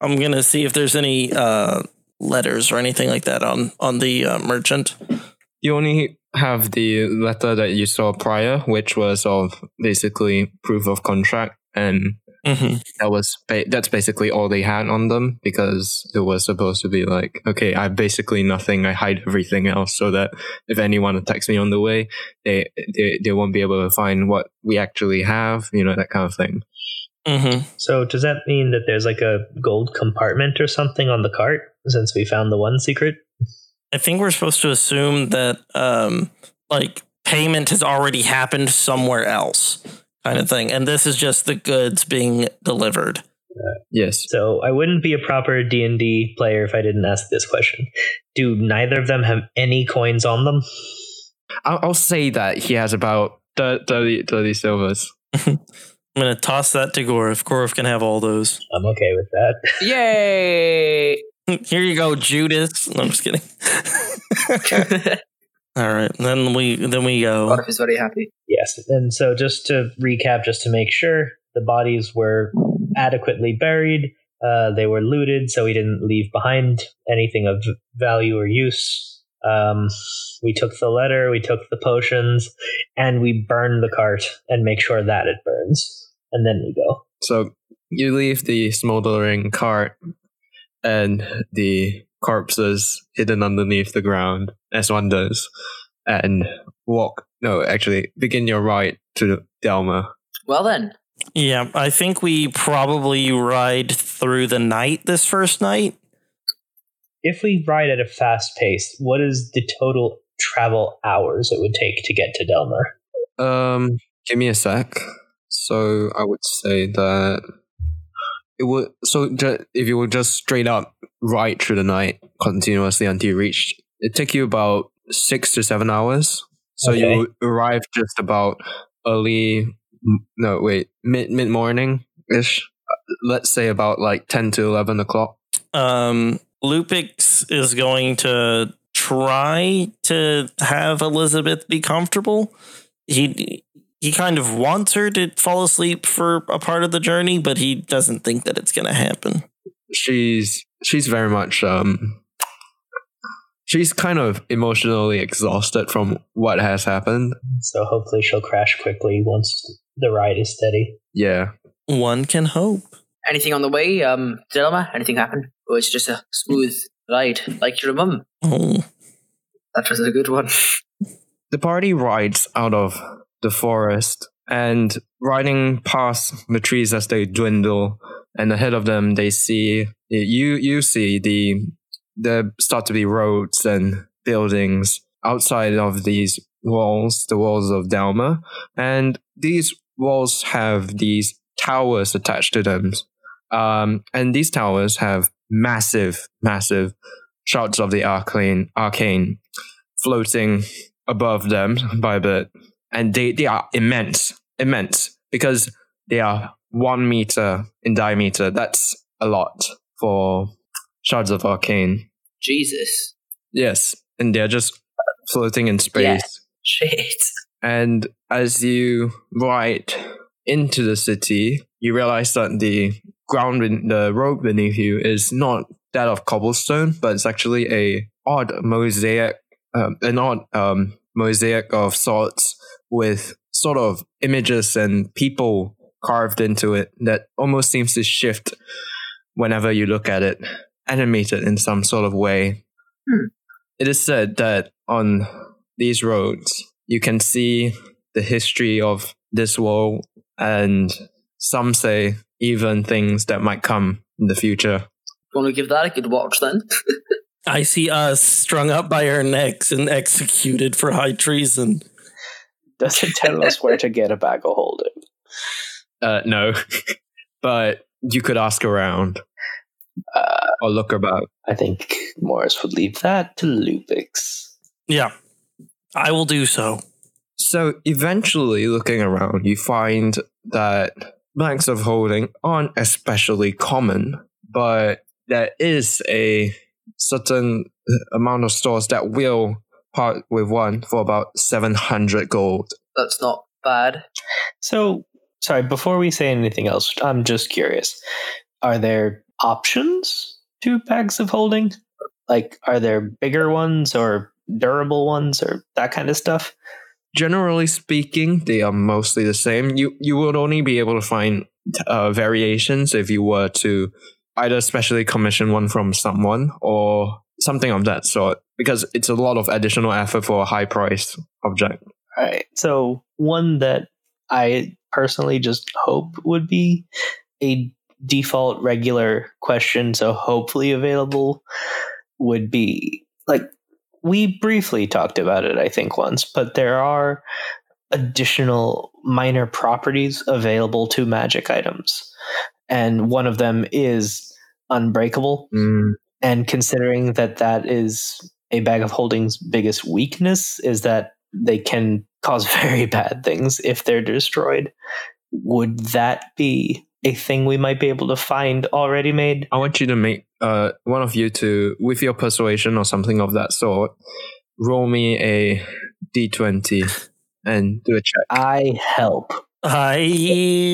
I'm gonna see if there's any uh, letters or anything like that on on the uh, merchant. You only have the letter that you saw prior, which was of basically proof of contract, and Mm-hmm. that was ba- that's basically all they had on them because it was supposed to be like, okay, I have basically nothing. I hide everything else so that if anyone attacks me on the way, they they they won't be able to find what we actually have, you know, that kind of thing. Mm-hmm. So, does that mean that there's like a gold compartment or something on the cart since we found the one secret? I think we're supposed to assume that um, like payment has already happened somewhere else, kind of thing, and this is just the goods being delivered. Yes. So I wouldn't be a proper D and D player if I didn't ask this question. Do neither of them have any coins on them? I'll, I'll say that he has about thir- 30, 30 silvers. I'm gonna toss that to Gorif. Gorif can have all those. I'm okay with that. Yay! Here you go, Judas. No, I'm just kidding. All right, then we then we go. Gorif is very happy. Yes. And so just to recap, just to make sure, the bodies were adequately buried. Uh, they were looted, so we didn't leave behind anything of value or use. Um, we took the letter, we took the potions, and we burned the cart and make sure that it burns. And then we go. So you leave the smoldering cart and the corpses hidden underneath the ground, as one does, and walk. No, actually, begin your ride to Delma. Well then, Yeah, I think we probably ride through the night this first night. If we ride at a fast pace, what is the total travel hours it would take to get to Delmer? Um, give me a sec. So I would say that it would. So ju- if you would just straight up ride through the night continuously until you reach, it take you about six to seven hours. So Okay. you arrive just about early. No, wait, mid mid morning ish. Let's say about like ten to eleven o'clock. Um, Lupix is going to try to have Elizabeth be comfortable. He he kind of wants her to fall asleep for a part of the journey, but he doesn't think that it's going to happen. She's she's very much um. She's kind of emotionally exhausted from what has happened. So hopefully she'll crash quickly once the ride is steady. Yeah, One can hope. anything on the way? Um, Dilma, anything happen? Or it's just a smooth ride, like your mum? Oh, That was a good one. The party rides out of the forest and riding past the trees as they dwindle, and ahead of them they see you. You see the there start to be roads and buildings outside of these walls, the walls of Dalma, and these walls have these towers attached to them, um, and these towers have massive, massive shards of the arcane, arcane floating above them by a bit. And they, they are immense, immense, because they are one meter in diameter. That's a lot for shards of arcane. Jesus. Yes. And they're just floating in space. Yeah. Shit. And as you ride into the city, you realize that the ground, the road beneath you is not that of cobblestone, but it's actually a odd mosaic, um, an odd um, mosaic of sorts with sort of images and people carved into it that almost seems to shift whenever you look at it, animated in some sort of way. Hmm. It is said that on these roads, you can see the history of this world, and some say even things that might come in the future. Want to give that a good watch then? I see us strung up by our necks and executed for high treason. Does it tell us where to get a bag of holding? Uh, no, but you could ask around Uh, or look about. I think Morris would leave that to Lupix. Yeah, I will do so. So eventually, looking around, you find that bags of holding aren't especially common, but there is a certain amount of stores that will part with one for about 700 gold. That's not bad. So, sorry, before we say anything else, I'm just curious. Are there options to bags of holding? Like, are there bigger ones or durable ones or that kind of stuff? Generally speaking, they are mostly the same. You you would only be able to find uh, variations if you were to either specially commission one from someone or something of that sort, because it's a lot of additional effort for a high price object. All right. So, one that I personally just hope would be a default regular question, so hopefully available, would be like we briefly talked about it, I think, once, but there are additional minor properties available to magic items. and one of them is unbreakable. Mm, And considering that that is a bag of holding's biggest weakness, is that they can cause very bad things if they're destroyed. Would that be a thing we might be able to find already made? I want you to make uh one of you to with your persuasion or something of that sort. Roll me a d20 and do a check. I help. I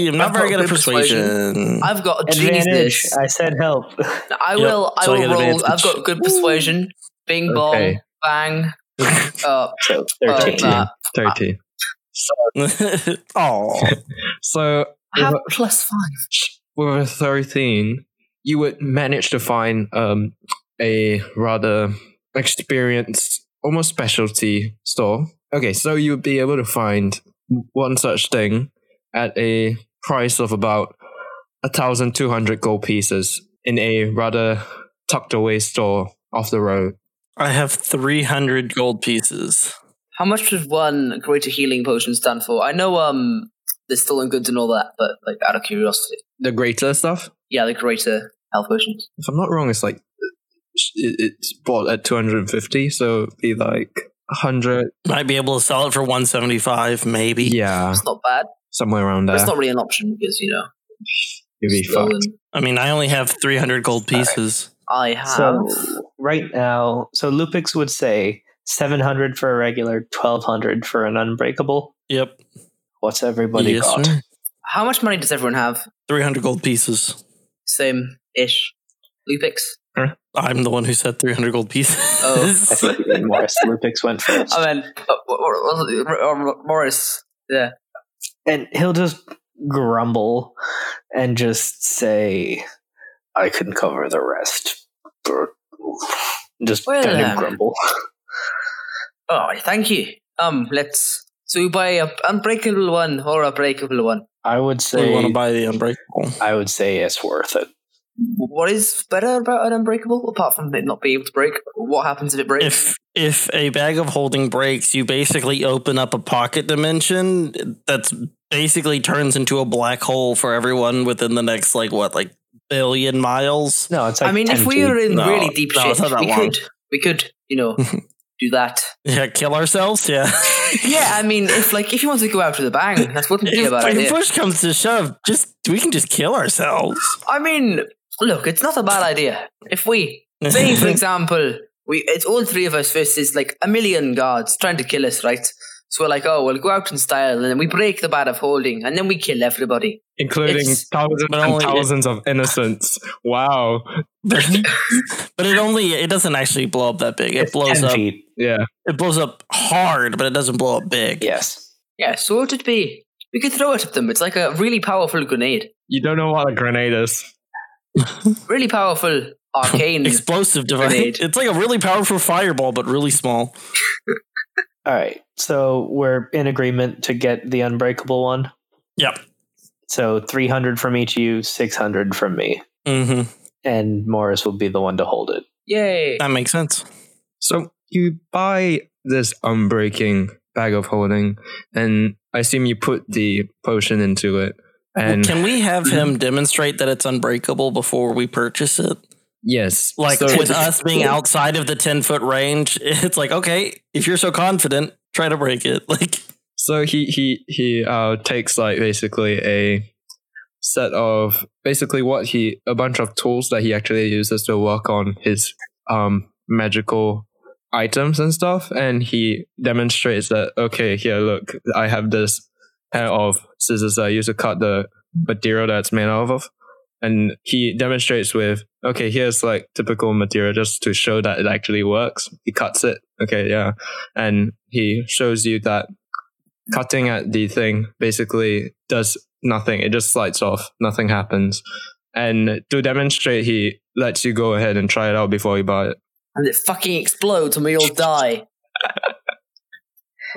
am not I've very good at persuasion. persuasion. I've got Advantage. genius. I said help. I Yep, will. I so I will get roll. advantage. I've got good persuasion. Bing bong, Okay. bang. Uh, So uh, 13. that. 30. oh, So I have with a- plus five. with a 13, you would manage to find um a rather experienced, almost specialty store. Okay, so you would be able to find one such thing at a price of about a thousand two hundred gold pieces in a rather tucked away store off the road. I have 300 gold pieces. How much does one greater healing potion stand for? I know um there's stolen goods and all that, but like out of curiosity. The greater stuff, Yeah, the greater health potions. if I'm not wrong, it's like it's bought at two hundred and fifty, so it'd be like hundred. Might be able to sell it for 175, maybe. Yeah, It's not bad. Somewhere around But there. it's not really an option because, you know, You'd be fucked. I mean, I only have 300 gold pieces. I have So right now, so Lupix would say 700 for a regular, 1200 for an unbreakable. Yep. What's everybody yes, got? sir. how much money does everyone have? 300 gold pieces. Same ish. Lupix. I'm the one who said 300 gold pieces. Oh. I think Morris. Lupix went first. I mean, uh, what- what was? Uh, Morris. Yeah. And he'll just grumble and just say, I can cover the rest. Just Well, kind of um, grumble. Oh, thank you. Um, let's. So we buy a unbreakable one or a breakable one. I would say. we want to buy the unbreakable. I would say it's worth it. What is better about an unbreakable apart from it not being able to break? What happens if it breaks? If if a bag of holding breaks, you basically open up a pocket dimension that's basically turns into a black hole for everyone within the next like what like billion miles. No, it's like I mean, 10 if we were in No, really deep no, shit, it's not that we long. could, we could, you know, do that. Yeah, kill ourselves. Yeah. Yeah, I mean, if like if you want to go out with a bang, that wouldn't be a if, bad if idea. push comes to shove, just we can just kill ourselves. I mean, look, it's not a bad idea. If we say, for example, we it's all three of us versus like a million guards trying to kill us, right? So we're like, oh, we'll go out in style, and then we break the bag of holding, and then we kill everybody. including It's- thousands But and only- thousands of innocents. Wow. but, but it only it doesn't actually blow up that big. It It's blows up. feet. Yeah. It blows up hard, but it doesn't blow up big. Yes. Yeah, so what would it be? We could throw it at them. It's like a really powerful grenade, You don't know what a grenade is. really powerful arcane. Explosive device. Grenade. It's like a really powerful fireball, but really small. All right. So we're in agreement to get the unbreakable one. Yep. So 300 from each of you, 600 from me. hmm And Morris will be the one to hold it. Yay! That makes sense. So you buy this unbreaking bag of holding, and I assume you put the potion into it. And Can we have him demonstrate that it's unbreakable before we purchase it? Yes, Like so with us being outside of the 10 foot range, it's like, okay, if you're so confident, try to break it. Like, So he he he uh takes like basically a set of basically what he a bunch of tools that he actually uses to work on his um magical items and stuff and he demonstrates that okay here look I have this pair of scissors that I use to cut the material that's made out of and he demonstrates with okay here's like typical material just to show that it actually works he cuts it okay yeah and he shows you that cutting at the thing basically does nothing. It just slides off. Nothing happens. And to demonstrate, he lets you go ahead and try it out before you buy it. and it fucking explodes and we all die.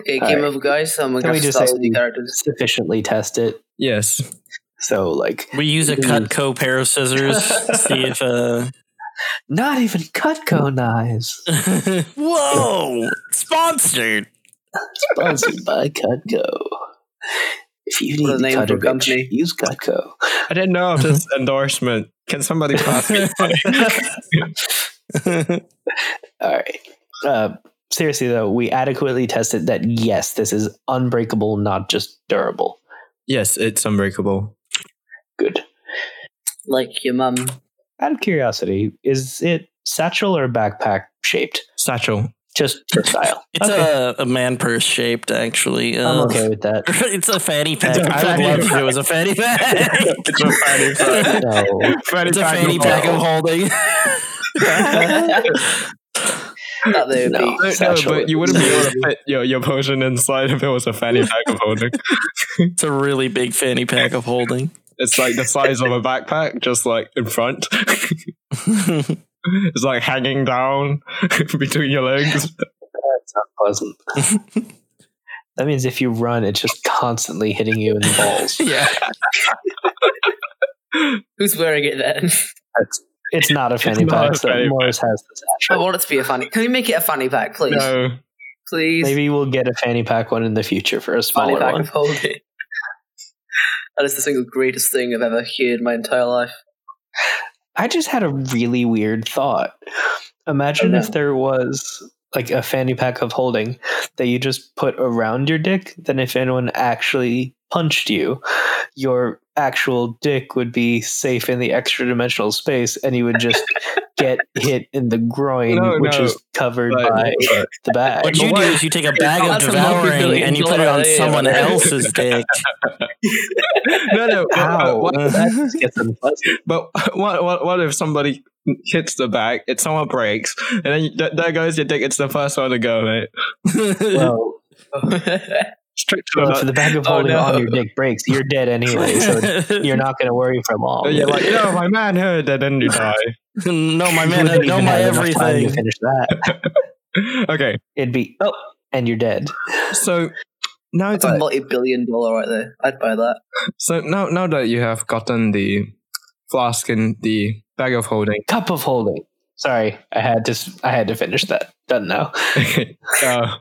okay, game Alright. over, guys. I'm Can gonna we just start say some characters. sufficiently test it? Yes. So, like, we use a Cutco pair of scissors. see if, uh, not even Cutco knives. whoa, sponsored. Sponsored by Cutco. If you What a need to name cut for a a company. use Cutco. I didn't know of this endorsement. Can somebody pass me? All right. Uh, seriously though, we adequately tested that. Yes, this is unbreakable, not just durable. yes, it's unbreakable. Good. Like your mum. Out of curiosity, is it satchel or backpack shaped? Satchel. Just for style. It's Okay. a, a man purse shaped, actually. I'm Uh, okay with that. it's a fanny pack. a I would fanny love pack. if it was a fanny pack. It's a fanny pack. No. Fanny it's a fanny of pack of holding. holding. That they No. No, no, but you wouldn't be able to fit your, your potion inside if it was a fanny pack of holding. it's a really big fanny pack of holding. It's like the size of a backpack, just like in front. it's like hanging down between your legs. That's not pleasant. that means if you run, it's just constantly hitting you in the balls. yeah. Who's wearing it then? It's not a fanny not pack, a so fanny Morris has the I want it to be a fanny. Can we make it a fanny pack, please? No. Please. Maybe we'll get a fanny pack one in the future for a fanny smaller pack one. of holding. That is the single greatest thing I've ever heard in my entire life. I just had a really weird thought. Imagine if there was like a fanny pack of holding that you just put around your dick, then if anyone actually punched you, your actual dick would be safe in the extra dimensional space and you would just get hit in the groin, No, which no. is covered But- by but- the bag. What you do is you take a bag of That's devouring and you put it on someone man. else's dick. no, no. But, Ow, what, but if somebody hits the bag, it someone breaks, and then you, th- there goes your dick. It's the first one to go, mate. Well, Straight to well, the if the bag of Oh, holding no. on your dick breaks, you're dead anyway, so you're not going to worry for long. You're like, no, my man heard, and then you die. No, my man, wouldn't no, my everything. enough time to finish that. okay, It'd be oh, and you're dead. so now it's a multi-billion dollar right there. I'd buy that. so now now that you have gotten the flask and the bag of holding, Cup of holding. Sorry, I had to. I had to finish that. Done now. uh,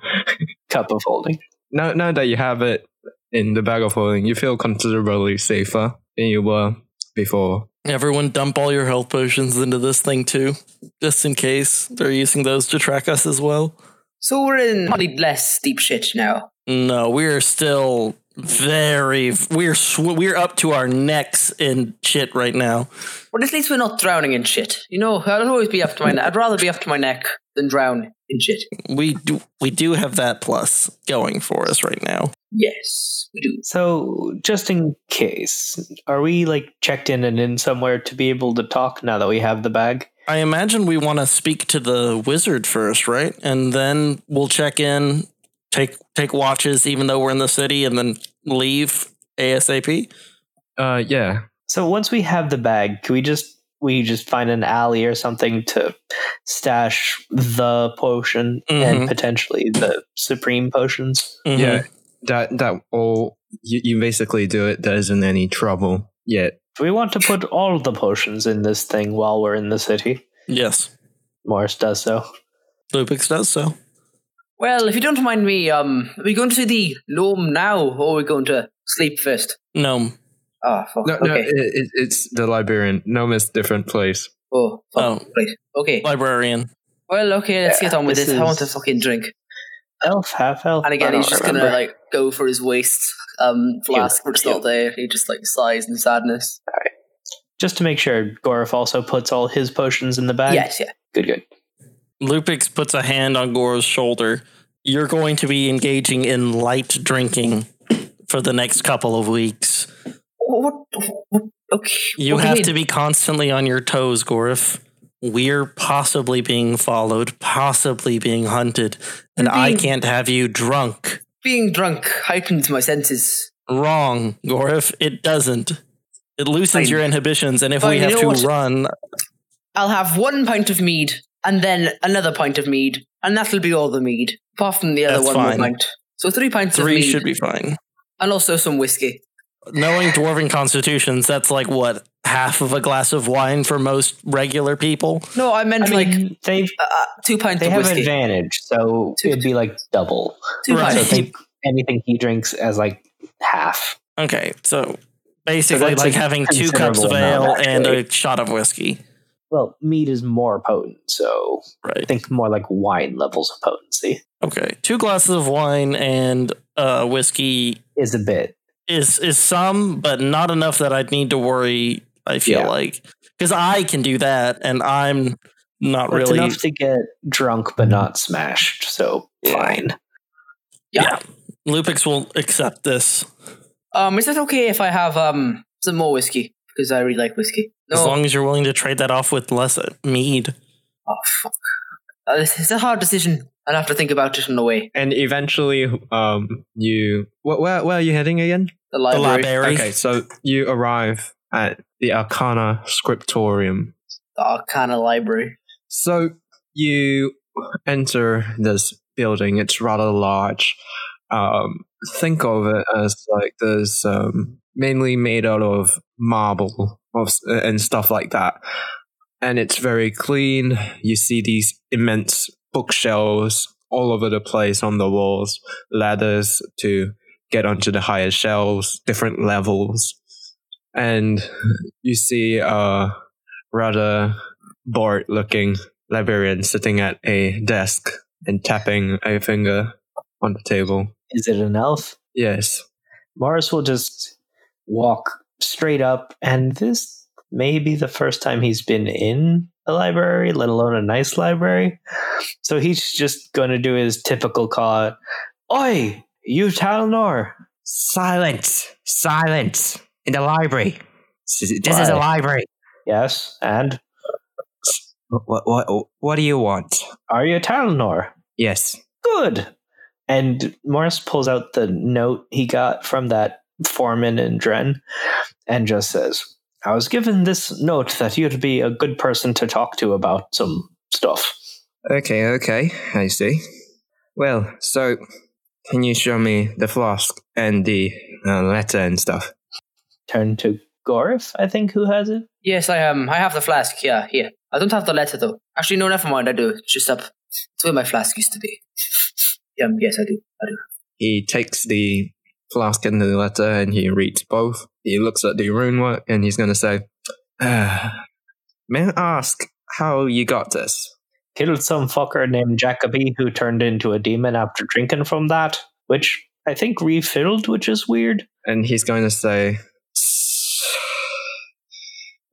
Cup of holding. now now that you have it in the bag of holding, you feel considerably safer than you were before. Everyone dump all your health potions into this thing too, just in case they're using those to track us as well. So we're in probably less deep shit now. No, we're still very we're sw- we're up to our necks in shit right now. But at least we're not drowning in shit. You know, I'd always be up to my neck. I'd rather be up to my neck than drown in shit. We do we do have that plus going for us right now. Yes, we do. So, just in case, are we like checked in and in somewhere to be able to talk now that we have the bag? I imagine we want to speak to the wizard first, right? And then we'll check in, take take watches, even though we're in the city, and then leave ASAP. Uh, yeah. So once we have the bag, can we just we just find an alley or something to stash the potion and Mhm. potentially the supreme potions? Mhm. Yeah, that that all you, you basically do it. There isn't any trouble yet. Do we want to put all the potions in this thing while we're in the city? Yes. Morris does so. Lupix does so. Well, if you don't mind me, um, are we going to the gnome now, or are we going to sleep first? No. Oh, fuck. No, no, okay. it, it, it's the librarian. Gnome is different place. oh, fuck. Oh. Right. Okay. Librarian. Well, okay, let's Yeah, get on with this this. I want a fucking drink. Elf, half elf. And again, he's just remember. gonna like go for his waist um flask, but it's not there. He just like sighs in sadness. just to make sure, Gorif also puts all his potions in the bag. Yes, yeah. good, good. Lupix puts a hand on Gorif's shoulder. You're going to be engaging in light drinking for the next couple of weeks. What? what, what okay. You what have mean? to be constantly on your toes, Gorif. We're possibly being followed, possibly being hunted, and You're I can't have you drunk. being drunk heightens my senses. Wrong, Gorif. It doesn't. It loosens Fine. your inhibitions, and if we have to what? run, I'll have one pint of mead and then another pint of mead, and that'll be all the mead, apart from the other That's one fine. pint. So three pints of three mead should be fine. and also some whiskey. Knowing dwarven constitutions, that's like what half of a glass of wine for most regular people. No, I meant I like mean, they uh, uh, two pints they of have whiskey. advantage, so Two- it'd be like double. Two Right. So pints. think anything he drinks as like half. Okay, so basically that's like a having two cups of ale and a shot of whiskey. Well, meat is more potent, so I Right. think more like wine levels of potency Okay. Two glasses of wine and uh, whiskey is a bit. Is is some, but not enough that I'd need to worry. I feel Yeah. like because I can do that, and I'm not It's really. enough to get drunk but not smashed, so fine. yeah. Lupix will accept this Um, is it okay if I have um some more whiskey? Because I really like whiskey. No. as long as you're willing to trade that off with less mead. oh fuck. Uh, this is a hard decision. I'll have to think about it on the way. And eventually, um, you wh- where where are you heading again? The The library. library. Okay, so you arrive at the Arcana Scriptorium. The Arcana Library. So you enter this building. It's rather large. Um, think of it as like this, um, mainly made out of marble of, and stuff like that. And it's very clean. You see these immense bookshelves all over the place on the walls, ladders to get onto the higher shelves, different levels. And you see a rather bored looking librarian sitting at a desk and tapping a finger on the table. Is it an elf? Yes. Morris will just walk straight up, and this may be the first time he's been in a library, let alone a nice library. So he's just going to do his typical call out, Oi, you Talnor. Silence! Silence! In the library. This is a library. Yes, and What, what, what do you want? are you Talnor? Yes. Good. And Morris pulls out the note he got from that foreman in Dren and just says, I was given this note that you'd be a good person to talk to about some stuff. Okay, okay. I see. Well, so can you show me the flask and the uh, letter and stuff? Turn to Gorif, I think, who has it. Yes, I um I have the flask. Yeah, here. I don't have the letter though. Actually, no, never mind. I do. It's just up. It's where my flask used to be. Um, yes, I do. I do. He takes the flask and the letter and he reads both. He looks at the rune work and he's going to say, ah, May I ask how you got this? Killed some fucker named Jacoby who turned into a demon after drinking from that, which I think refilled, which is weird. And he's going to say,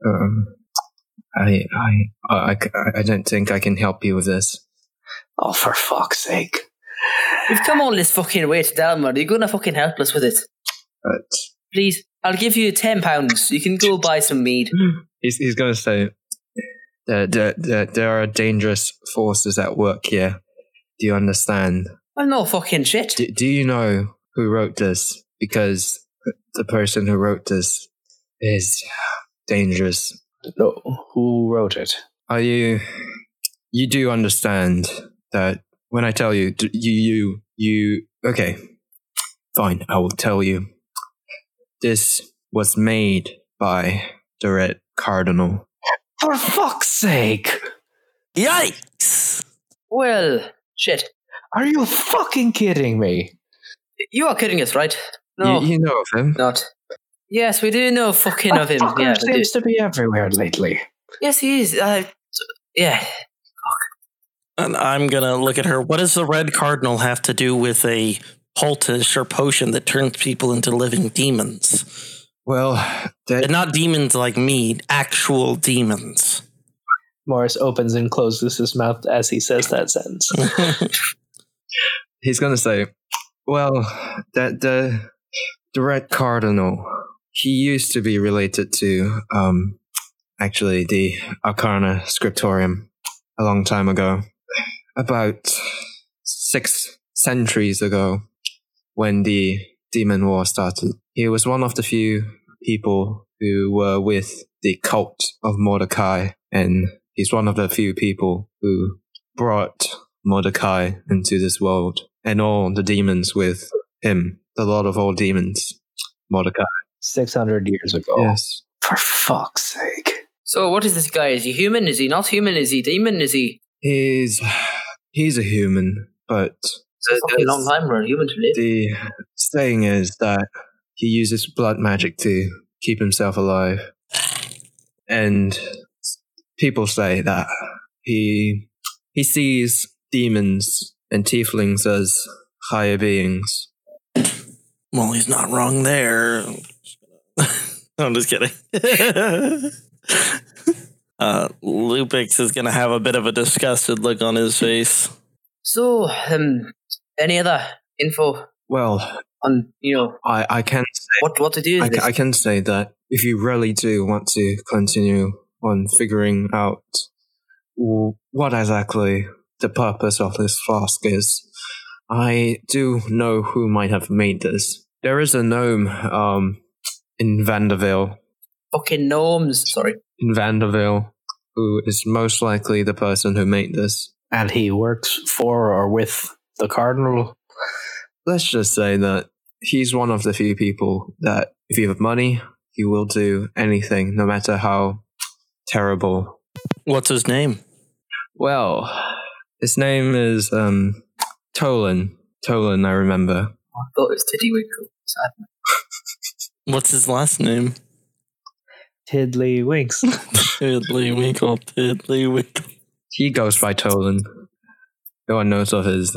um, I, I, I, I don't think I can help you with this. Oh, for fuck's sake. We've come all this fucking way to Dalmor. You're gonna fucking help us with it, But please. I'll give you ten pounds. You can go buy some mead. he's, he's going to say, there, there, there, there are dangerous forces at work here. Do you understand? Well, no fucking shit. Do, do you know who wrote this? Because the person who wrote this is dangerous. No, who wrote it? Are you? You do understand that when I tell you, you, you, you. Okay, fine. I will tell you. This was made by the Red Cardinal. For fuck's sake! Yikes! Well, shit. Are you fucking kidding me? You are kidding us, right? No, You, you know of him. not. Yes, we do know fucking of him. Fucker Yeah, we seems to be everywhere lately. Yes, he is. Uh, yeah. And I'm gonna look at her. What does the red cardinal have to do with a poultice or potion that turns people into living demons? Well, that, And not demons like me, actual demons. Morris opens and closes his mouth as he says that sentence. he's gonna say, "Well, that the the Red Cardinal, he used to be related to um, actually the Arcana Scriptorium a long time ago, about six centuries ago, when the Demon War started. He was one of the few people who were with the cult of Mordecai, and he's one of the few people who brought Mordecai into this world and all the demons with him, the Lord of all demons, Mordecai. 600 years ago. Yes. For fuck's sake. So, what is this guy? Is he human? Is he not human? Is he demon? Is he? He's he's a human, but It's a long time for a human to live. the saying is that he uses blood magic to keep himself alive. And people say that he he sees demons and tieflings as higher beings. Well, he's not wrong there. I'm just kidding. uh, Lupix is going to have a bit of a disgusted look on his face. So, um, any other info Well, on you know I, I can what what to do? I, I can say that if you really do want to continue on figuring out what exactly the purpose of this flask is, I do know who might have made this. There is a gnome um, in Vanderville, Fucking gnomes. Sorry. in Vanderville, who is most likely the person who made this. And he works for or with the Cardinal. Let's just say that he's one of the few people that, if you have money, he will do anything, no matter how terrible What's his name? Well, his name is um Tolan. Tolan, I remember. I thought it was Titty Winkle. What's his last name? Tiddly winks. Tiddly Winkle, Tiddly Winkle. He goes by Tolan. No one knows of his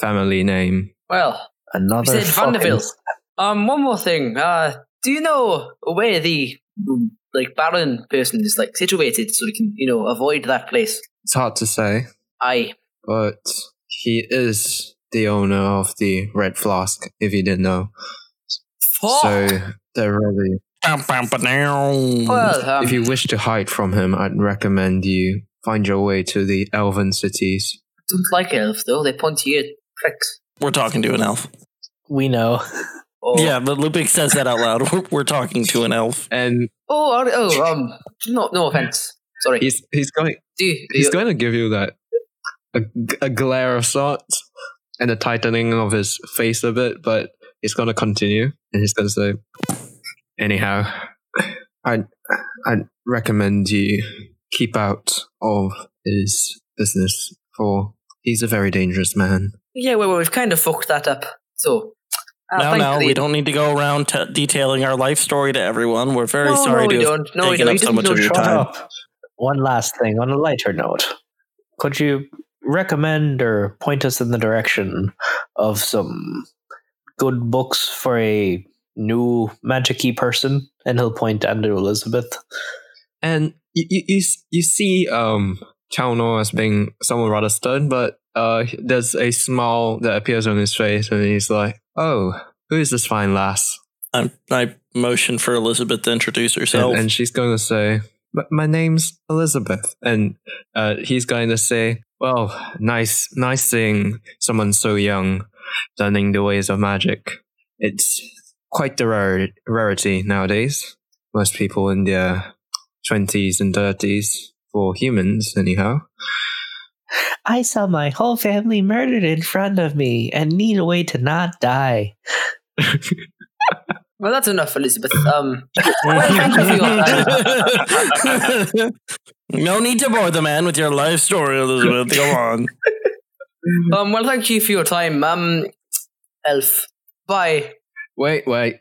family name. Well, Another said Vanderbilt. um, one more thing. Uh, do you know where the like Baron person is like situated, so we can you know avoid that place? It's hard to say, Aye, but he is the owner of the Red Flask, if you didn't know. fuck. So they're really Bam, bam, ba-dow. well, um, if you wish to hide from him, I'd recommend you find your way to the elven cities. don't like elves though. They pointy eared pricks. We're talking to an elf. We know. Oh, Yeah, but Lupix says that out loud. We're, we're talking to an elf. And Oh, oh, um, no, no offense. Sorry. he's he's going do you, he's you- going to give you that a, a glare of sorts and a tightening of his face a bit, but he's going to continue and he's going to say, "Anyhow, I I recommend you keep out of his business, for he's a very dangerous man." Yeah, well, we've kind of fucked that up. So, uh, no, no, thankfully- we don't need to go around t- detailing our life story to everyone. We're very No, sorry no, we to have don't. No, taken don't. up so much of your time. up. One last thing on a lighter note. Could you recommend or point us in the direction of some good books for a new magic person? And he'll point down to Elizabeth. And you you you, you see um Chalnor as being someone rather stern, but uh there's a smile that appears on his face, and he's like, "Oh, who is this fine lass?" I, I motion for Elizabeth to introduce herself. and she's going to say, "My name's Elizabeth," and uh, he's going to say, "Well, nice, nice seeing someone so young learning the ways of magic. It's quite the rare- rarity nowadays. Most people in their twenties and thirties, for humans, anyhow." I saw my whole family murdered in front of me and need a way to not die. well, that's enough, Elizabeth. Um, well, thank you for your time. no need to bore the man with your life story, Elizabeth. Go on. Um, well, thank you for your time. Um, Elf. Bye. Wait, wait,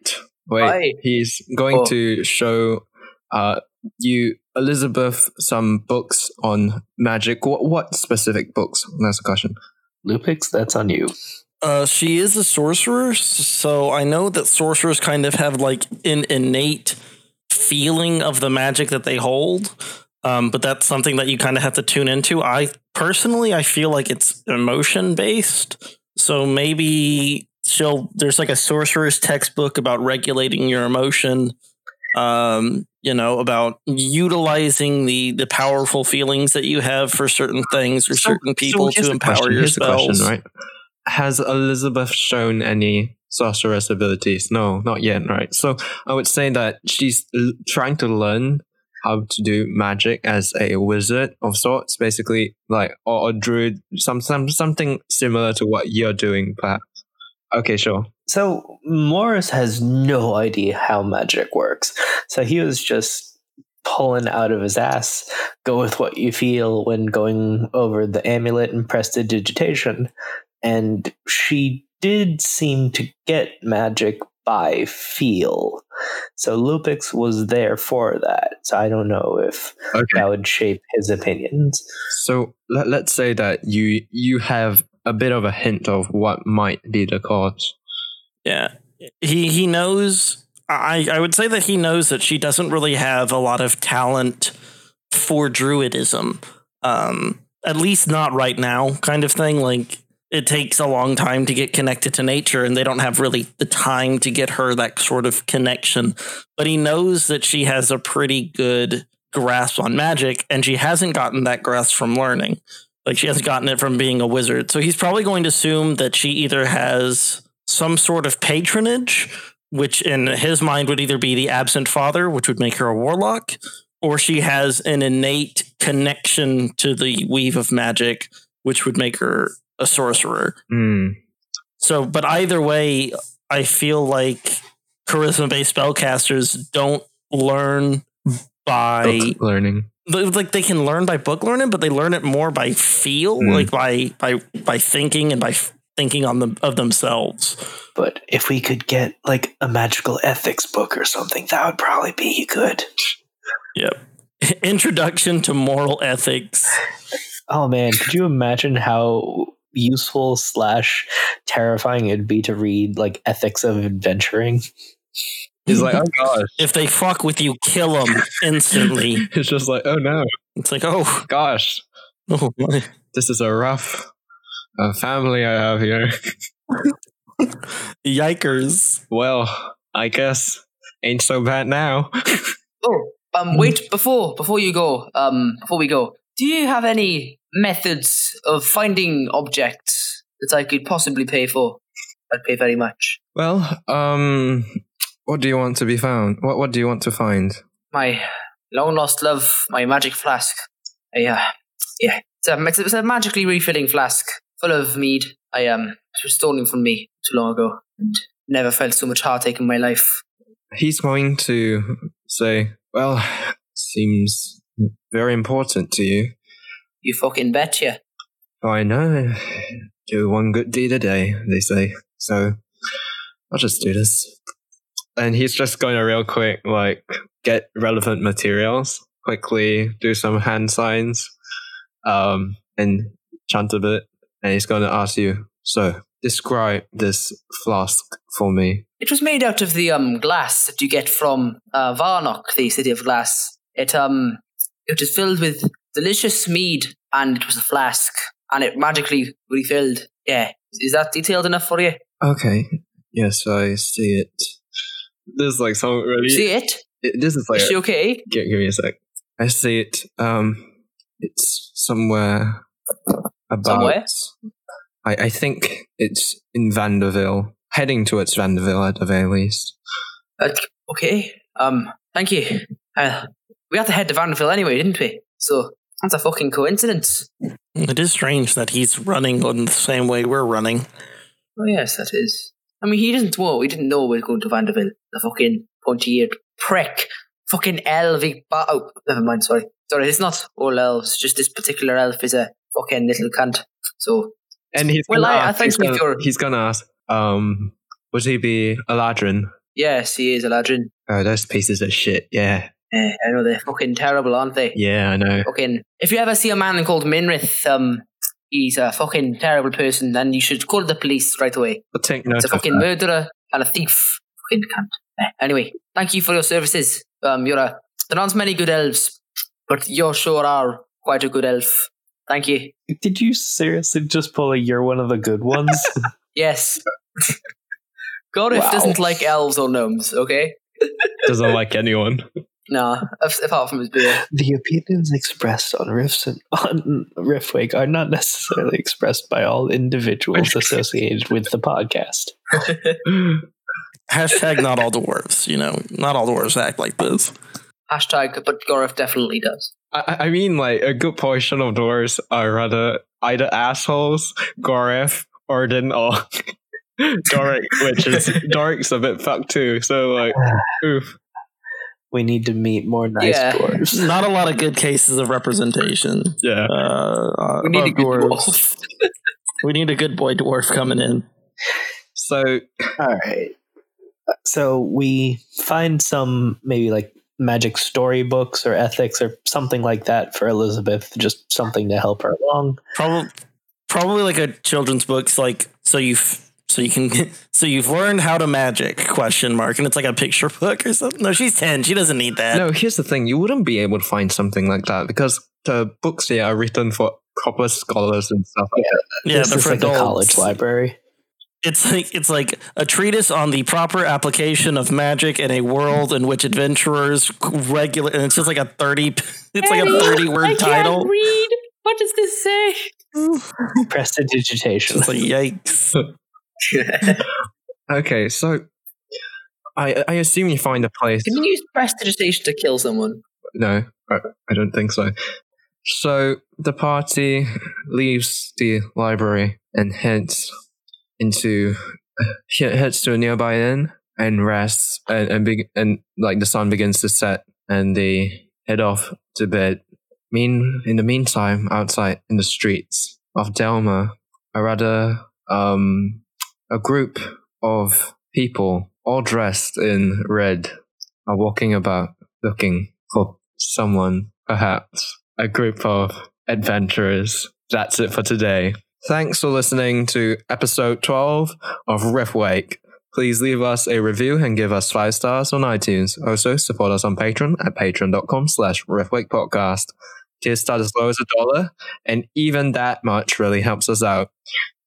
wait. Why? He's going Oh. to show uh, you, Elizabeth, some books on magic. What, what specific books? That's a question. Lupix, that's on you. Uh, she is a sorcerer, so I know that sorcerers kind of have like an innate feeling of the magic that they hold. Um, but that's something that you kind of have to tune into. I personally, I feel like it's emotion based. So maybe she'll there's like a sorcerer's textbook about regulating your emotion. Um, you know, about utilizing the the powerful feelings that you have for certain things or So- certain people here's to empower question, your the question, right? Has Elizabeth shown any sorceress abilities? No, not yet, right? So I would say that she's l- trying to learn how to do magic as a wizard of sorts, basically, like or a druid, some, some something similar to what you're doing, perhaps. Okay, sure. So Morris has no idea how magic works. So he was just pulling out of his ass, go with what you feel when going over the amulet and prestidigitation. And she did seem to get magic by feel. So Lupix was there for that. So I don't know if Okay. that would shape his opinions. So let, let's say that you you have a bit of a hint of what might be the cause. Yeah. He he knows I I would say that he knows that she doesn't really have a lot of talent for druidism. Um at least not right now kind of thing like it takes a long time to get connected to nature and they don't have really the time to get her that sort of connection but he knows that she has a pretty good grasp on magic and she hasn't gotten that grasp from learning like she hasn't gotten it from being a wizard so he's probably going to assume that she either has some sort of patronage which in his mind would either be the absent father which would make her a warlock or she has an innate connection to the weave of magic which would make her a sorcerer Hmm. so, but either way, I feel like charisma based spellcasters don't learn by Book learning. like they can learn by book learning, but they learn it more by feel, Mm. like by by by thinking and by thinking on them of themselves. But if we could get like a magical ethics book or something, that would probably be good. Yep. Introduction to moral ethics. Oh man, could you imagine how useful slash terrifying it'd be to read like ethics of adventuring? He's like, oh gosh. If they fuck with you, kill them instantly. It's just like, oh no, It's like, oh, gosh, oh my. this is a rough uh, family I have here. yikers. Well, I guess ain't so bad now. Oh, um, wait before before you go. Um, before we go, do you have any methods of finding objects that I could possibly pay for? I'd pay very much. Well, um, what do you want to be found? What What do you want to find? My long lost love, my magic flask. Yeah, uh, yeah, it's a, it's a- it's a magically refilling flask full of mead. I um, it was stolen from me too long ago, and never felt so much heartache in my life. He's going to say, "Well, seems very important to you. You fucking betcha. I know. Do one good deed a day, they say. So I'll just do this." And he's just going to real quick, like, get relevant materials, quickly do some hand signs, um, and chant a bit. And he's going to ask you, so describe this flask for me. It was made out of the um glass that you get from uh, Varnock, the city of glass. It um it was filled with delicious mead, and it was a flask, and it magically refilled. Yeah, is that detailed enough for you? Okay. Yes, I see it. This is like some really. See it? it- this is like. Is she okay? Give, give me a sec. I see it. Um, it's somewhere about. Somewhere? I, I think it's in Vanderville, heading towards Vanderville at the very least. Uh, okay. Um, thank you. Uh, we had to head to Vanderville anyway, didn't we? So that's a fucking coincidence. It is strange that he's running on the same way we're running. Oh yes, that is. I mean, he doesn't know. We didn't know we were going to Vanderville. The fucking pointy-eared prick. Fucking elvy. Ba- oh, never mind. Sorry, sorry. It's not all elves. Just this particular elf is a fucking little cunt. So And he's Well, gonna I- I think he's, gonna, if you're- he's gonna ask, um, would he be a ladrin? yes, he is a legend. Oh, those pieces of shit. Yeah, Eh, I know they're fucking terrible, aren't they? yeah, I know. Fucking. If you ever see a man called Minrith, um, he's a fucking terrible person, and you should call the police right away. But take note It's a fucking murderer and a thief. Fucking cunt. Anyway, thank you for your services. Um, you're a. There aren't many good elves, but you sure are quite a good elf. Thank you. Did you seriously just pull a you're one of the good ones? Yes. Gorif Wow. doesn't like elves or gnomes, okay? Doesn't like anyone. No, apart from his beer. the opinions expressed on riffs and on Riftwake are not necessarily expressed by all individuals associated with the podcast. Hashtag not all dwarves. You know, not all dwarves act like this. Hashtag, but Gorif definitely does. I, I mean, like a good portion of doors are rather either assholes, Gorif, or then all Doric, which is Doric's a bit fucked too. So like, oof. We need to meet more nice Yeah. dwarves. Not a lot of good cases of representation. Yeah. Uh, uh, We need a good dwarves. dwarf. We need a good boy dwarf coming in. So All right. So we find some maybe like magic storybooks or ethics or something like that for Elizabeth, just something to help her along. Probably, probably like a children's books, like so you've so you can so you've learned how to magic question mark and it's like a picture book or something. No, she's ten. She doesn't need that. No, here's the thing: you wouldn't be able to find something like that because the books here are written for proper scholars and stuff like that. yeah, this they're is for like a college library. It's like it's like a treatise on the proper application of magic in a world in which adventurers regular and it's just like a 30 it's like a 30 word title. read. What does this say? Prestidigitation. It's like yikes. Okay, so I I assume you find a place. Can you use prestidigitation to kill someone? No, I, I don't think so. So the party leaves the library and heads into he- heads to a nearby inn and rests and and, be, and like the sun begins to set and they head off to bed. Mean in the meantime, outside in the streets of Delma, a rather um a group of people all dressed in red are walking about looking for someone, perhaps a group of adventurers. That's it for today. Thanks for listening to episode 12 of Riftwake. Please leave us a review and give us five stars on iTunes. Also, support us on Patreon at patreon.com slash Riftwake podcast. Start as low as a dollar, and even that much really helps us out.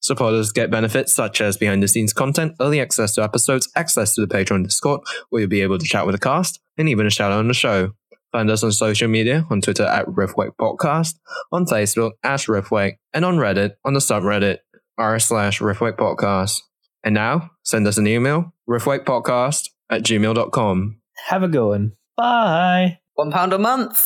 Supporters get benefits such as behind the scenes content, early access to episodes, access to the Patreon Discord, where you'll be able to chat with the cast, and even a shout out on the show. Find us on social media on Twitter at Riftwake Podcast, on Facebook at Riftwake, and on Reddit on the subreddit r slash Riftwake Podcast. And now, send us an email, riftwakepodcast at gmail.com. Have a good one. Bye. One pound a month.